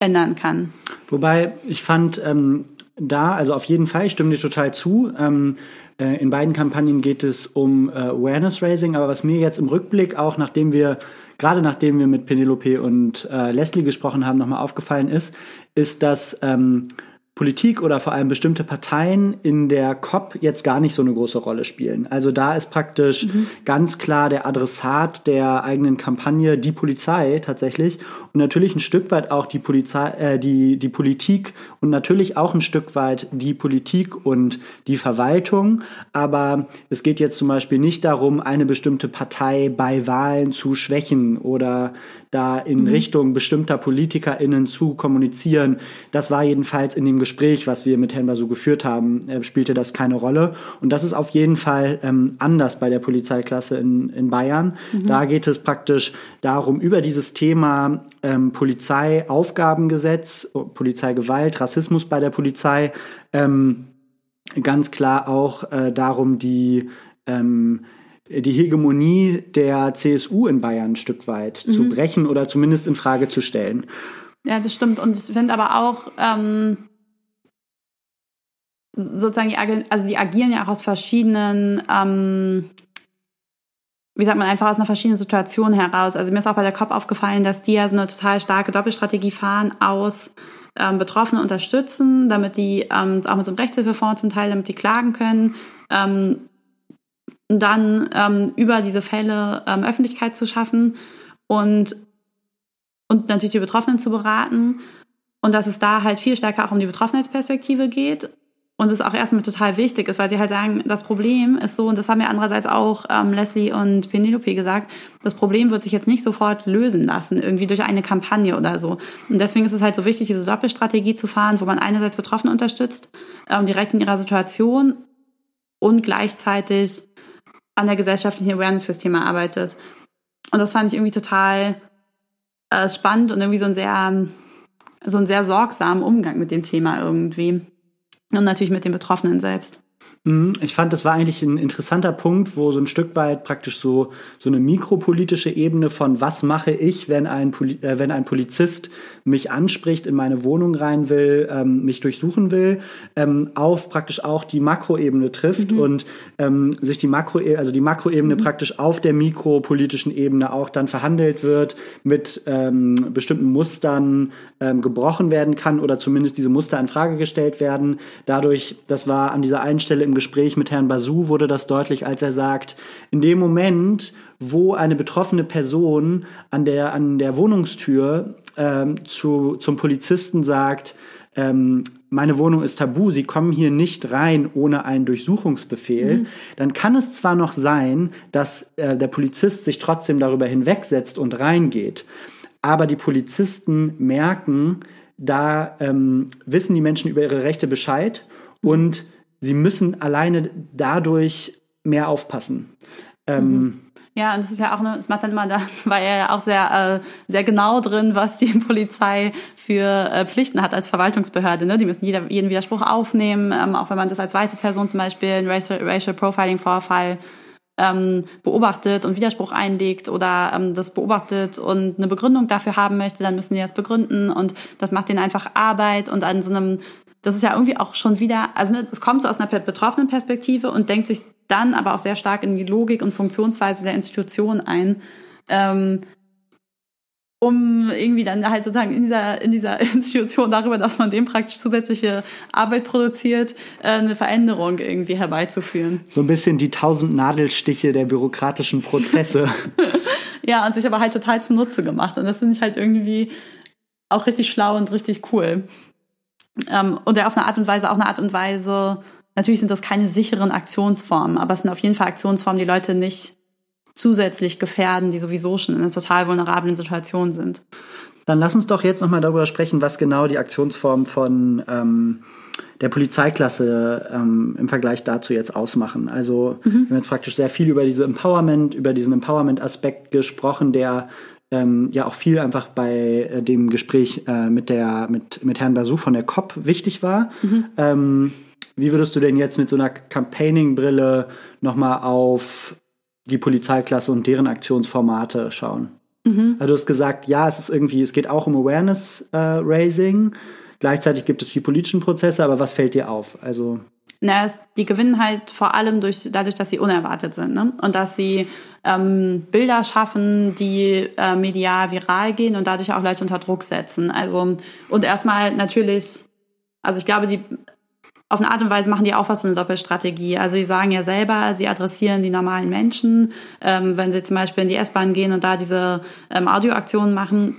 ändern kann. Wobei ich fand, ähm, da, also auf jeden Fall, ich stimme dir total zu. Ähm, äh, in beiden Kampagnen geht es um äh, Awareness Raising, aber was mir jetzt im Rückblick auch, nachdem wir, gerade nachdem wir mit Penelope und äh, Leslie gesprochen haben, nochmal aufgefallen ist, ist, dass ähm, Politik oder vor allem bestimmte Parteien in der COP jetzt gar nicht so eine große Rolle spielen. Also da ist praktisch mhm. ganz klar der Adressat der eigenen Kampagne die Polizei tatsächlich natürlich ein Stück weit auch die Polizei, äh, die die Politik und natürlich auch ein Stück weit die Politik und die Verwaltung. Aber es geht jetzt zum Beispiel nicht darum, eine bestimmte Partei bei Wahlen zu schwächen oder da in mhm. Richtung bestimmter PolitikerInnen zu kommunizieren. Das war jedenfalls in dem Gespräch, was wir mit Herrn Basu geführt haben, äh, spielte das keine Rolle. Und das ist auf jeden Fall ähm, anders bei der Polizeiklasse in, in Bayern. Mhm. Da geht es praktisch darum, über dieses Thema ähm, Polizeiaufgabengesetz, Polizeigewalt, Rassismus bei der Polizei, ähm, ganz klar auch äh, darum, die ähm, die Hegemonie der CSU in Bayern ein Stück weit mhm. zu brechen oder zumindest in Frage zu stellen. Ja, das stimmt. Und ich finde aber auch, ähm, sozusagen, die, also die agieren ja auch aus verschiedenen, ähm, wie sagt man, einfach aus einer verschiedenen Situation heraus. Also mir ist auch bei der COP aufgefallen, dass die ja so eine total starke Doppelstrategie fahren aus ähm, Betroffene unterstützen, damit die ähm, auch mit so einem Rechtshilfefonds zum Teil, damit die klagen können, ähm, dann ähm, über diese Fälle ähm, Öffentlichkeit zu schaffen und, und natürlich die Betroffenen zu beraten. Und dass es da halt viel stärker auch um die Betroffenheitsperspektive geht. Und es auch erstmal total wichtig ist, weil sie halt sagen, das Problem ist so, und das haben ja andererseits auch ähm, Leslie und Penelope gesagt, das Problem wird sich jetzt nicht sofort lösen lassen, irgendwie durch eine Kampagne oder so. Und deswegen ist es halt so wichtig, diese Doppelstrategie zu fahren, wo man einerseits Betroffene unterstützt, ähm, direkt in ihrer Situation und gleichzeitig an der gesellschaftlichen Awareness fürs Thema arbeitet. Und das fand ich irgendwie total äh, spannend und irgendwie so ein sehr, so ein sehr sorgsamen Umgang mit dem Thema irgendwie. Und natürlich mit den Betroffenen selbst. Mhm. Ich fand, das war eigentlich ein interessanter Punkt, wo so ein Stück weit praktisch so, so eine mikropolitische Ebene von was mache ich, wenn ein, Poli äh, wenn ein Polizist mich anspricht, in meine Wohnung rein will, ähm, mich durchsuchen will, ähm, auf praktisch auch die Makroebene trifft mhm. und ähm, sich die Makro, also die Makroebene mhm. praktisch auf der mikropolitischen Ebene auch dann verhandelt wird, mit ähm, bestimmten Mustern ähm, gebrochen werden kann oder zumindest diese Muster in Frage gestellt werden. Dadurch, das war an dieser einen Stelle im Gespräch mit Herrn Basu, wurde das deutlich, als er sagt, in dem Moment, wo eine betroffene Person an der, an der Wohnungstür ähm, zu, zum Polizisten sagt, ähm, meine Wohnung ist tabu, Sie kommen hier nicht rein ohne einen Durchsuchungsbefehl, mhm. dann kann es zwar noch sein, dass äh, der Polizist sich trotzdem darüber hinwegsetzt und reingeht, aber die Polizisten merken, da ähm, wissen die Menschen über ihre Rechte Bescheid mhm. und sie müssen alleine dadurch mehr aufpassen. Ähm, mhm. Ja, und das ist ja auch, das macht dann immer, da war er ja auch sehr, äh, sehr genau drin, was die Polizei für äh, Pflichten hat als Verwaltungsbehörde. Ne? Die müssen jeder, jeden Widerspruch aufnehmen, ähm, auch wenn man das als weiße Person zum Beispiel, ein Racial, Racial Profiling-Vorfall ähm, beobachtet und Widerspruch einlegt oder ähm, das beobachtet und eine Begründung dafür haben möchte, dann müssen die das begründen und das macht denen einfach Arbeit und an so einem das ist ja irgendwie auch schon wieder, also ne, es kommt so aus einer betroffenen Perspektive und denkt sich dann aber auch sehr stark in die Logik und Funktionsweise der Institution ein, ähm, um irgendwie dann halt sozusagen in dieser, in dieser Institution darüber, dass man dem praktisch zusätzliche Arbeit produziert, äh, eine Veränderung irgendwie herbeizuführen. So ein bisschen die tausend Nadelstiche der bürokratischen Prozesse. ja, und sich aber halt total zunutze gemacht. Und das finde ich halt irgendwie auch richtig schlau und richtig cool. Ähm, und auf eine Art und Weise, auch eine Art und Weise, natürlich sind das keine sicheren Aktionsformen, aber es sind auf jeden Fall Aktionsformen, die Leute nicht zusätzlich gefährden, die sowieso schon in einer total vulnerablen Situation sind. Dann lass uns doch jetzt nochmal darüber sprechen, was genau die Aktionsformen von ähm, der Polizeiklasse ähm, im Vergleich dazu jetzt ausmachen. Also mhm. wir haben jetzt praktisch sehr viel über diese Empowerment, über diesen Empowerment-Aspekt gesprochen, der ähm, ja auch viel einfach bei äh, dem Gespräch äh, mit, der, mit, mit Herrn Basu von der COP wichtig war. Mhm. Ähm, wie würdest du denn jetzt mit so einer Campaigning-Brille nochmal auf die Polizeiklasse und deren Aktionsformate schauen? Mhm. Also du hast gesagt, ja, es ist irgendwie, es geht auch um Awareness-Raising. Äh, Gleichzeitig gibt es die politischen Prozesse, aber was fällt dir auf? Also na, die gewinnen halt vor allem durch, dadurch, dass sie unerwartet sind ne? und dass sie ähm, Bilder schaffen, die äh, medial viral gehen und dadurch auch Leute unter Druck setzen. Also und erstmal natürlich Also ich glaube, die auf eine Art und Weise machen die auch was so eine Doppelstrategie. Also sie sagen ja selber, sie adressieren die normalen Menschen. Ähm, wenn sie zum Beispiel in die S-Bahn gehen und da diese ähm, Audioaktionen machen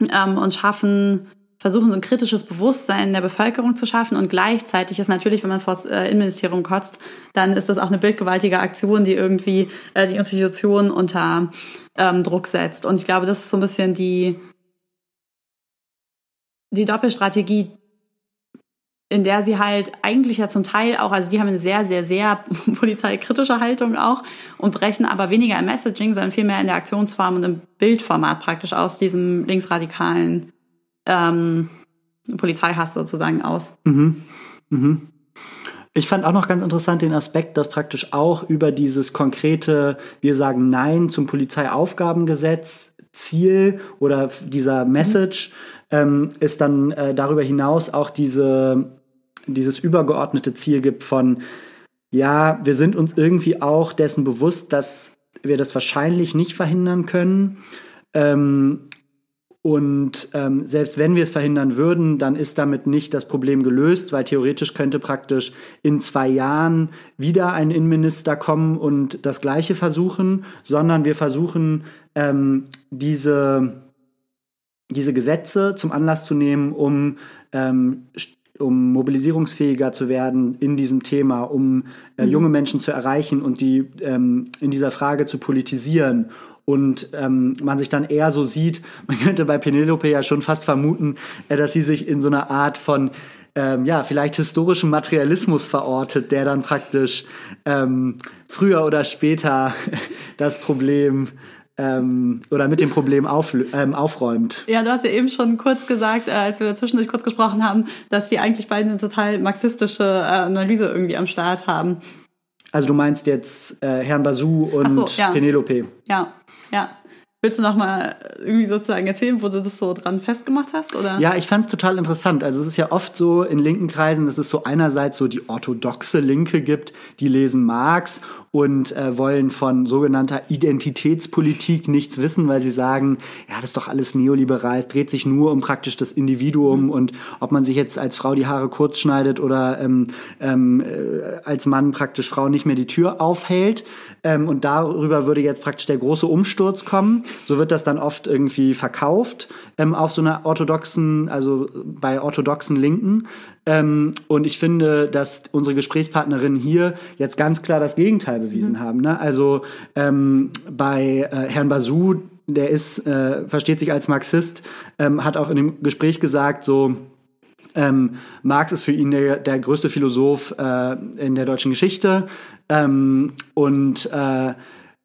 ähm, und schaffen, versuchen so ein kritisches Bewusstsein der Bevölkerung zu schaffen und gleichzeitig ist natürlich, wenn man vor das äh, Innenministerium kotzt, dann ist das auch eine bildgewaltige Aktion, die irgendwie äh, die Institutionen unter ähm, Druck setzt. Und ich glaube, das ist so ein bisschen die, die Doppelstrategie, in der sie halt eigentlich ja zum Teil auch, also die haben eine sehr, sehr, sehr polizeikritische Haltung auch und brechen aber weniger im Messaging, sondern vielmehr in der Aktionsform und im Bildformat praktisch aus diesem linksradikalen ähm, Polizeihass sozusagen aus. Mhm. Mhm. Ich fand auch noch ganz interessant den Aspekt, dass praktisch auch über dieses konkrete, wir sagen Nein zum Polizeiaufgabengesetz, Ziel oder dieser Message, mhm. ähm, ist dann äh, darüber hinaus auch diese dieses übergeordnete Ziel gibt von, ja, wir sind uns irgendwie auch dessen bewusst, dass wir das wahrscheinlich nicht verhindern können. Ähm, und ähm, selbst wenn wir es verhindern würden, dann ist damit nicht das Problem gelöst, weil theoretisch könnte praktisch in zwei Jahren wieder ein Innenminister kommen und das Gleiche versuchen, sondern wir versuchen ähm, diese, diese Gesetze zum Anlass zu nehmen, um ähm, um mobilisierungsfähiger zu werden in diesem Thema, um äh, mhm. junge Menschen zu erreichen und die ähm, in dieser Frage zu politisieren. Und ähm, man sich dann eher so sieht, man könnte bei Penelope ja schon fast vermuten, äh, dass sie sich in so einer Art von ähm, ja, vielleicht historischem Materialismus verortet, der dann praktisch ähm, früher oder später das Problem ähm, oder mit dem Problem auf, ähm, aufräumt. Ja, du hast ja eben schon kurz gesagt, äh, als wir zwischendurch kurz gesprochen haben, dass die eigentlich beide eine total marxistische äh, Analyse irgendwie am Start haben. Also du meinst jetzt äh, Herrn Basou und so, ja. Penelope. Ja, ja. Willst du noch mal irgendwie sozusagen erzählen, wo du das so dran festgemacht hast? Oder? Ja, ich fand es total interessant. Also es ist ja oft so in linken Kreisen, dass es so einerseits so die orthodoxe Linke gibt, die lesen Marx und äh, wollen von sogenannter Identitätspolitik nichts wissen, weil sie sagen, ja, das ist doch alles neoliberal, es dreht sich nur um praktisch das Individuum mhm. und ob man sich jetzt als Frau die Haare kurz schneidet oder ähm, ähm, äh, als Mann praktisch Frau nicht mehr die Tür aufhält. Ähm, und darüber würde jetzt praktisch der große Umsturz kommen. So wird das dann oft irgendwie verkauft ähm, auf so einer orthodoxen, also bei orthodoxen Linken. Ähm, und ich finde, dass unsere Gesprächspartnerinnen hier jetzt ganz klar das Gegenteil bewiesen mhm. haben. Ne? Also ähm, bei äh, Herrn Basou, der ist, äh, versteht sich als Marxist, ähm, hat auch in dem Gespräch gesagt, so, ähm, Marx ist für ihn der, der größte Philosoph äh, in der deutschen Geschichte. Ähm, und äh,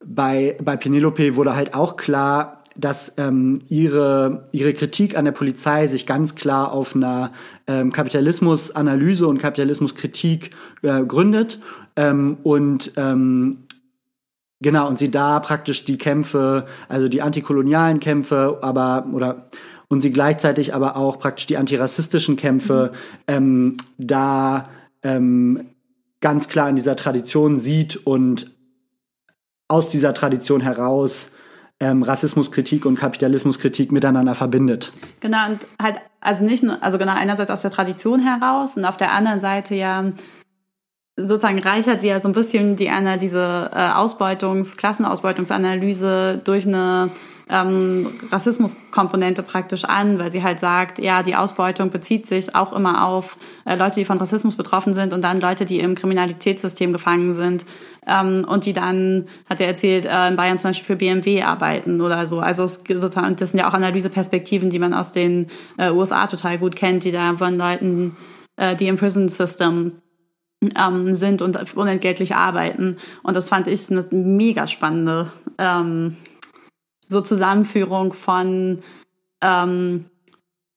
bei, bei Penelope wurde halt auch klar, dass ähm, ihre, ihre Kritik an der Polizei sich ganz klar auf einer ähm, Kapitalismusanalyse und Kapitalismuskritik äh, gründet. Ähm, und ähm, genau, und sie da praktisch die Kämpfe, also die antikolonialen Kämpfe, aber oder und sie gleichzeitig aber auch praktisch die antirassistischen Kämpfe mhm. ähm, da ähm, ganz klar in dieser Tradition sieht und aus dieser Tradition heraus ähm, Rassismuskritik und Kapitalismuskritik miteinander verbindet. Genau, und halt, also nicht nur, also genau, einerseits aus der Tradition heraus und auf der anderen Seite ja sozusagen reichert sie ja so ein bisschen die eine diese äh, Ausbeutungs-, Klassenausbeutungsanalyse durch eine ähm, Rassismuskomponente praktisch an, weil sie halt sagt, ja, die Ausbeutung bezieht sich auch immer auf äh, Leute, die von Rassismus betroffen sind und dann Leute, die im Kriminalitätssystem gefangen sind ähm, und die dann, hat er erzählt, äh, in Bayern zum Beispiel für BMW arbeiten oder so. Also es, sozusagen, das sind ja auch Analyseperspektiven, die man aus den äh, USA total gut kennt, die da von Leuten, äh, die im Prison System ähm, sind und unentgeltlich arbeiten. Und das fand ich eine mega spannende ähm, so Zusammenführung von ähm,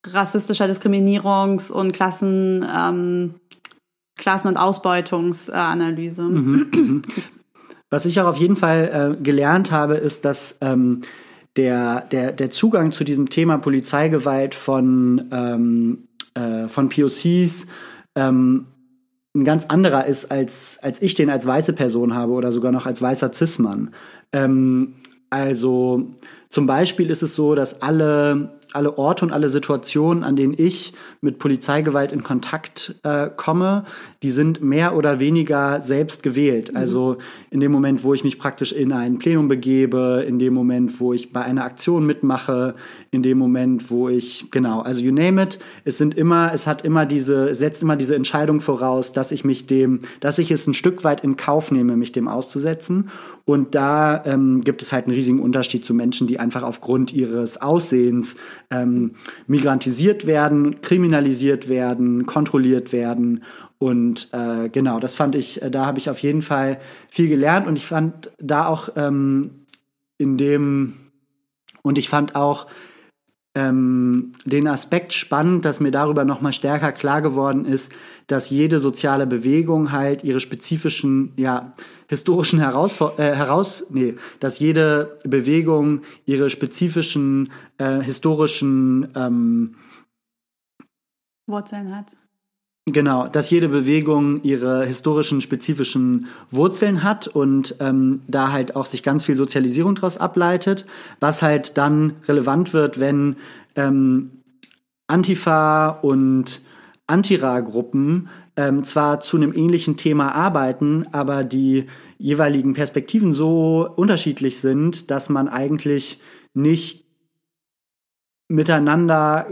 rassistischer Diskriminierungs- und Klassen, ähm, Klassen- und Ausbeutungsanalyse. Mhm, mhm. Was ich auch auf jeden Fall äh, gelernt habe, ist, dass ähm, der, der, der Zugang zu diesem Thema Polizeigewalt von, ähm, äh, von POCs ähm, ein ganz anderer ist, als, als ich den als weiße Person habe oder sogar noch als weißer Cis-Mann. Ähm, also zum Beispiel ist es so, dass alle alle Orte und alle Situationen, an denen ich mit Polizeigewalt in Kontakt äh, komme, die sind mehr oder weniger selbst gewählt. Mhm. Also in dem Moment, wo ich mich praktisch in ein Plenum begebe, in dem Moment, wo ich bei einer Aktion mitmache, in dem Moment, wo ich, genau, also you name it, es sind immer, es hat immer diese, setzt immer diese Entscheidung voraus, dass ich mich dem, dass ich es ein Stück weit in Kauf nehme, mich dem auszusetzen. Und da ähm, gibt es halt einen riesigen Unterschied zu Menschen, die einfach aufgrund ihres Aussehens ähm, migrantisiert werden, kriminalisiert werden, kontrolliert werden. Und äh, genau, das fand ich, äh, da habe ich auf jeden Fall viel gelernt und ich fand da auch ähm, in dem, und ich fand auch, ähm, den Aspekt spannend, dass mir darüber nochmal stärker klar geworden ist, dass jede soziale Bewegung halt ihre spezifischen, ja, historischen Herausfor äh, heraus, nee, dass jede Bewegung ihre spezifischen äh, historischen ähm, Wurzeln hat. Genau, dass jede Bewegung ihre historischen, spezifischen Wurzeln hat und ähm, da halt auch sich ganz viel Sozialisierung daraus ableitet, was halt dann relevant wird, wenn ähm, Antifa und Antira-Gruppen ähm, zwar zu einem ähnlichen Thema arbeiten, aber die jeweiligen Perspektiven so unterschiedlich sind, dass man eigentlich nicht miteinander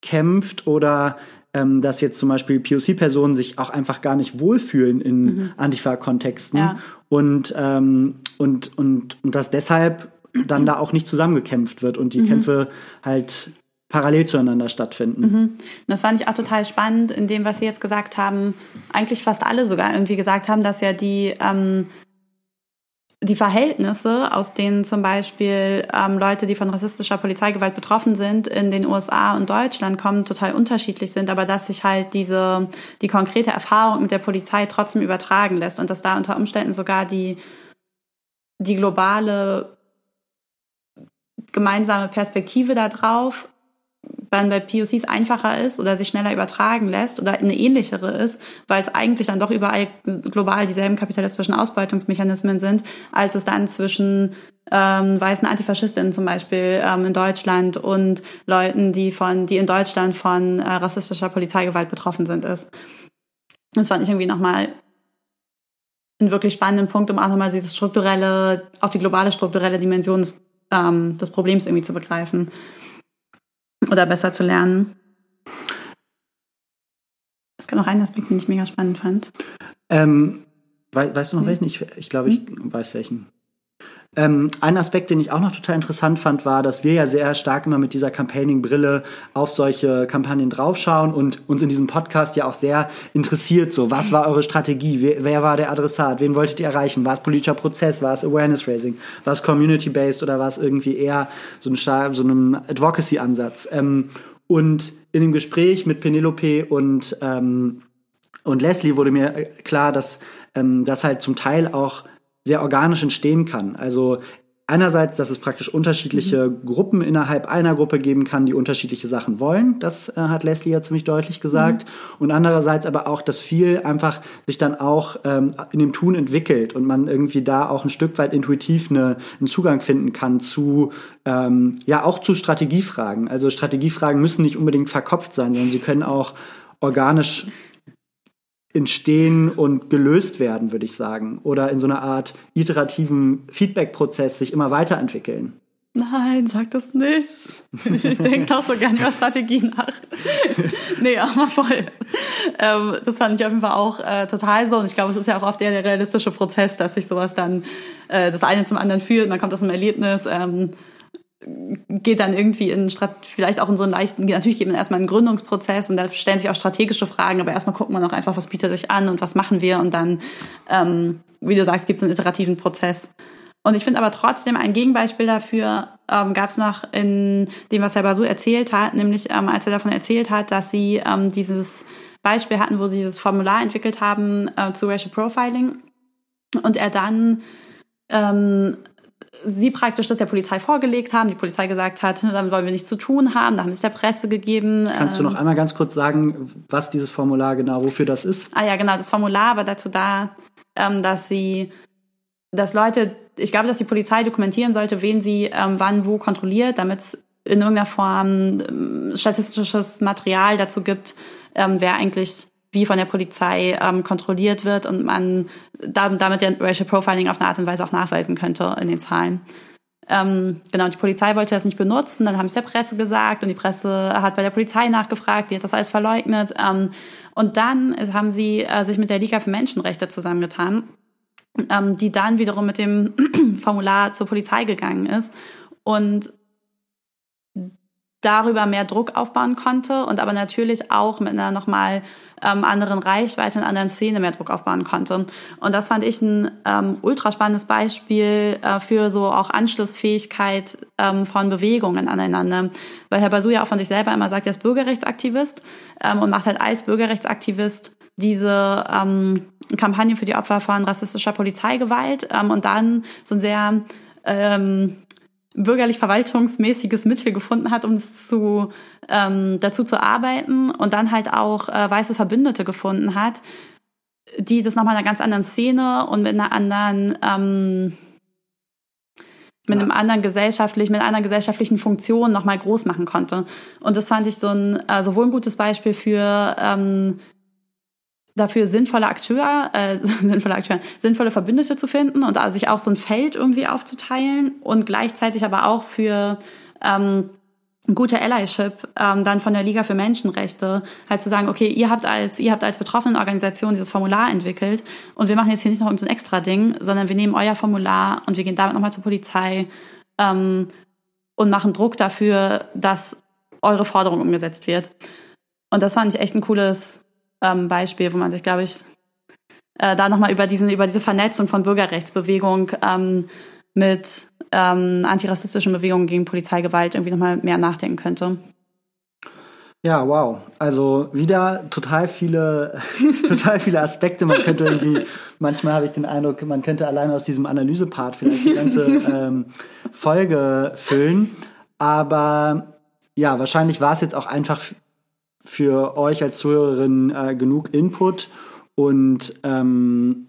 kämpft oder ähm, dass jetzt zum Beispiel POC-Personen sich auch einfach gar nicht wohlfühlen in mhm. Antifa-Kontexten ja. und, ähm, und, und, und dass deshalb dann da auch nicht zusammengekämpft wird und die mhm. Kämpfe halt parallel zueinander stattfinden. Mhm. Das fand ich auch total spannend, in dem, was Sie jetzt gesagt haben, eigentlich fast alle sogar irgendwie gesagt haben, dass ja die ähm, die Verhältnisse, aus denen zum Beispiel ähm, Leute, die von rassistischer Polizeigewalt betroffen sind, in den USA und Deutschland kommen, total unterschiedlich sind, aber dass sich halt diese, die konkrete Erfahrung mit der Polizei trotzdem übertragen lässt und dass da unter Umständen sogar die, die globale gemeinsame Perspektive darauf dann bei POCs einfacher ist oder sich schneller übertragen lässt oder eine ähnlichere ist, weil es eigentlich dann doch überall global dieselben kapitalistischen Ausbeutungsmechanismen sind, als es dann zwischen ähm, weißen Antifaschistinnen zum Beispiel ähm, in Deutschland und Leuten, die von, die in Deutschland von äh, rassistischer Polizeigewalt betroffen sind, ist. Das fand ich irgendwie nochmal einen wirklich spannenden Punkt, um auch nochmal diese strukturelle, auch die globale strukturelle Dimension des, ähm, des Problems irgendwie zu begreifen oder besser zu lernen. Es gab noch einen Aspekt, den ich mega spannend fand. Ähm, we weißt du noch hm. welchen? Ich, ich glaube, ich hm? weiß welchen. Ähm, ein Aspekt, den ich auch noch total interessant fand, war, dass wir ja sehr stark immer mit dieser Campaigning-Brille auf solche Kampagnen draufschauen und uns in diesem Podcast ja auch sehr interessiert, so, was war eure Strategie, wer, wer war der Adressat, wen wolltet ihr erreichen, war es politischer Prozess, war es Awareness-Raising, war es Community-Based oder war es irgendwie eher so ein, so ein Advocacy-Ansatz. Ähm, und in dem Gespräch mit Penelope und, ähm, und Leslie wurde mir klar, dass ähm, das halt zum Teil auch sehr organisch entstehen kann. Also einerseits, dass es praktisch unterschiedliche mhm. Gruppen innerhalb einer Gruppe geben kann, die unterschiedliche Sachen wollen. Das äh, hat Leslie ja ziemlich deutlich gesagt. Mhm. Und andererseits aber auch, dass viel einfach sich dann auch ähm, in dem Tun entwickelt und man irgendwie da auch ein Stück weit intuitiv eine, einen Zugang finden kann zu, ähm, ja, auch zu Strategiefragen. Also Strategiefragen müssen nicht unbedingt verkopft sein, sondern sie können auch organisch entstehen und gelöst werden, würde ich sagen. Oder in so einer Art iterativen Feedback-Prozess sich immer weiterentwickeln. Nein, sag das nicht. Ich, ich denke auch so gerne über Strategie nach. nee, aber voll. Ähm, das fand ich auf jeden Fall auch äh, total so. Und ich glaube, es ist ja auch oft eher der realistische Prozess, dass sich sowas dann äh, das eine zum anderen führt. Man kommt aus einem Erlebnis. Ähm, geht dann irgendwie in vielleicht auch in so einen leichten, natürlich geht man erstmal in einen Gründungsprozess und da stellen sich auch strategische Fragen, aber erstmal guckt man auch einfach, was bietet sich an und was machen wir und dann, ähm, wie du sagst, gibt es einen iterativen Prozess. Und ich finde aber trotzdem ein Gegenbeispiel dafür ähm, gab es noch in dem, was Herr Basu erzählt hat, nämlich ähm, als er davon erzählt hat, dass sie ähm, dieses Beispiel hatten, wo sie dieses Formular entwickelt haben äh, zu Racial Profiling und er dann ähm, sie praktisch das der Polizei vorgelegt haben, die Polizei gesagt hat, damit wollen wir nichts zu tun haben, da haben sie es der Presse gegeben. Kannst du noch ähm, einmal ganz kurz sagen, was dieses Formular genau, wofür das ist? Ah ja, genau, das Formular war dazu da, ähm, dass sie, dass Leute, ich glaube, dass die Polizei dokumentieren sollte, wen sie ähm, wann wo kontrolliert, damit in irgendeiner Form statistisches Material dazu gibt, wer eigentlich wie von der Polizei ähm, kontrolliert wird und man damit ja Racial Profiling auf eine Art und Weise auch nachweisen könnte in den Zahlen. Ähm, genau, die Polizei wollte das nicht benutzen, dann haben es der Presse gesagt und die Presse hat bei der Polizei nachgefragt, die hat das alles verleugnet. Ähm, und dann haben sie äh, sich mit der Liga für Menschenrechte zusammengetan, ähm, die dann wiederum mit dem Formular zur Polizei gegangen ist und darüber mehr Druck aufbauen konnte und aber natürlich auch mit einer nochmal ähm, anderen Reichweite und anderen Szene mehr Druck aufbauen konnte. Und das fand ich ein ähm, ultra spannendes Beispiel äh, für so auch Anschlussfähigkeit ähm, von Bewegungen aneinander. Weil Herr Basu ja auch von sich selber immer sagt, er ist Bürgerrechtsaktivist ähm, und macht halt als Bürgerrechtsaktivist diese ähm, Kampagne für die Opfer von rassistischer Polizeigewalt ähm, und dann so ein sehr ähm, bürgerlich-verwaltungsmäßiges Mittel gefunden hat, um es zu, ähm, dazu zu arbeiten und dann halt auch äh, weiße Verbündete gefunden hat, die das nochmal in einer ganz anderen Szene und mit einer anderen, ähm, mit ja. einem anderen gesellschaftlich, mit einer gesellschaftlichen Funktion nochmal groß machen konnte. Und das fand ich so ein, äh, sowohl ein gutes Beispiel für ähm, dafür sinnvolle Akteur, äh, sinnvolle Akteur, sinnvolle Verbündete zu finden und also sich auch so ein Feld irgendwie aufzuteilen und gleichzeitig aber auch für ähm, gute Allyship ähm, dann von der Liga für Menschenrechte halt zu sagen, okay, ihr habt als ihr habt als betroffenen Organisation dieses Formular entwickelt und wir machen jetzt hier nicht noch irgendein so extra Ding, sondern wir nehmen euer Formular und wir gehen damit nochmal zur Polizei ähm, und machen Druck dafür, dass eure Forderung umgesetzt wird. Und das fand ich echt ein cooles ähm, Beispiel, wo man sich, glaube ich, äh, da nochmal über, diesen, über diese Vernetzung von Bürgerrechtsbewegung ähm, mit ähm, antirassistischen Bewegungen gegen Polizeigewalt irgendwie nochmal mehr nachdenken könnte. Ja, wow. Also wieder total viele, total viele Aspekte. Man könnte irgendwie, manchmal habe ich den Eindruck, man könnte alleine aus diesem Analysepart vielleicht die ganze ähm, Folge füllen. Aber ja, wahrscheinlich war es jetzt auch einfach für euch als Zuhörerin äh, genug Input. Und ähm,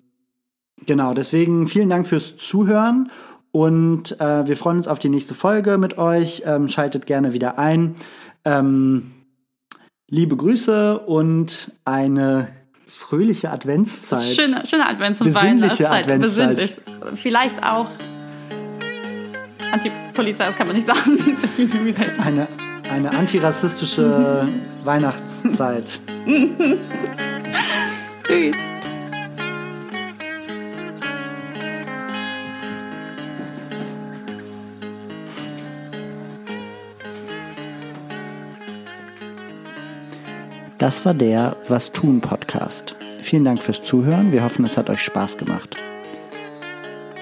genau, deswegen vielen Dank fürs Zuhören. Und äh, wir freuen uns auf die nächste Folge mit euch. Ähm, schaltet gerne wieder ein. Ähm, liebe Grüße und eine fröhliche Adventszeit. Schöne, schöne Advents- und Besinnliche Adventszeit. Besinnlich. Vielleicht auch Antipolizei, das kann man nicht sagen. eine eine antirassistische Weihnachtszeit. Tschüss. Das war der Was tun Podcast. Vielen Dank fürs Zuhören. Wir hoffen, es hat euch Spaß gemacht.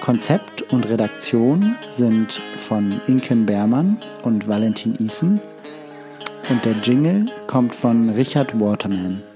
Konzept und Redaktion sind von Inken Bermann und Valentin Isen und der Jingle kommt von Richard Waterman.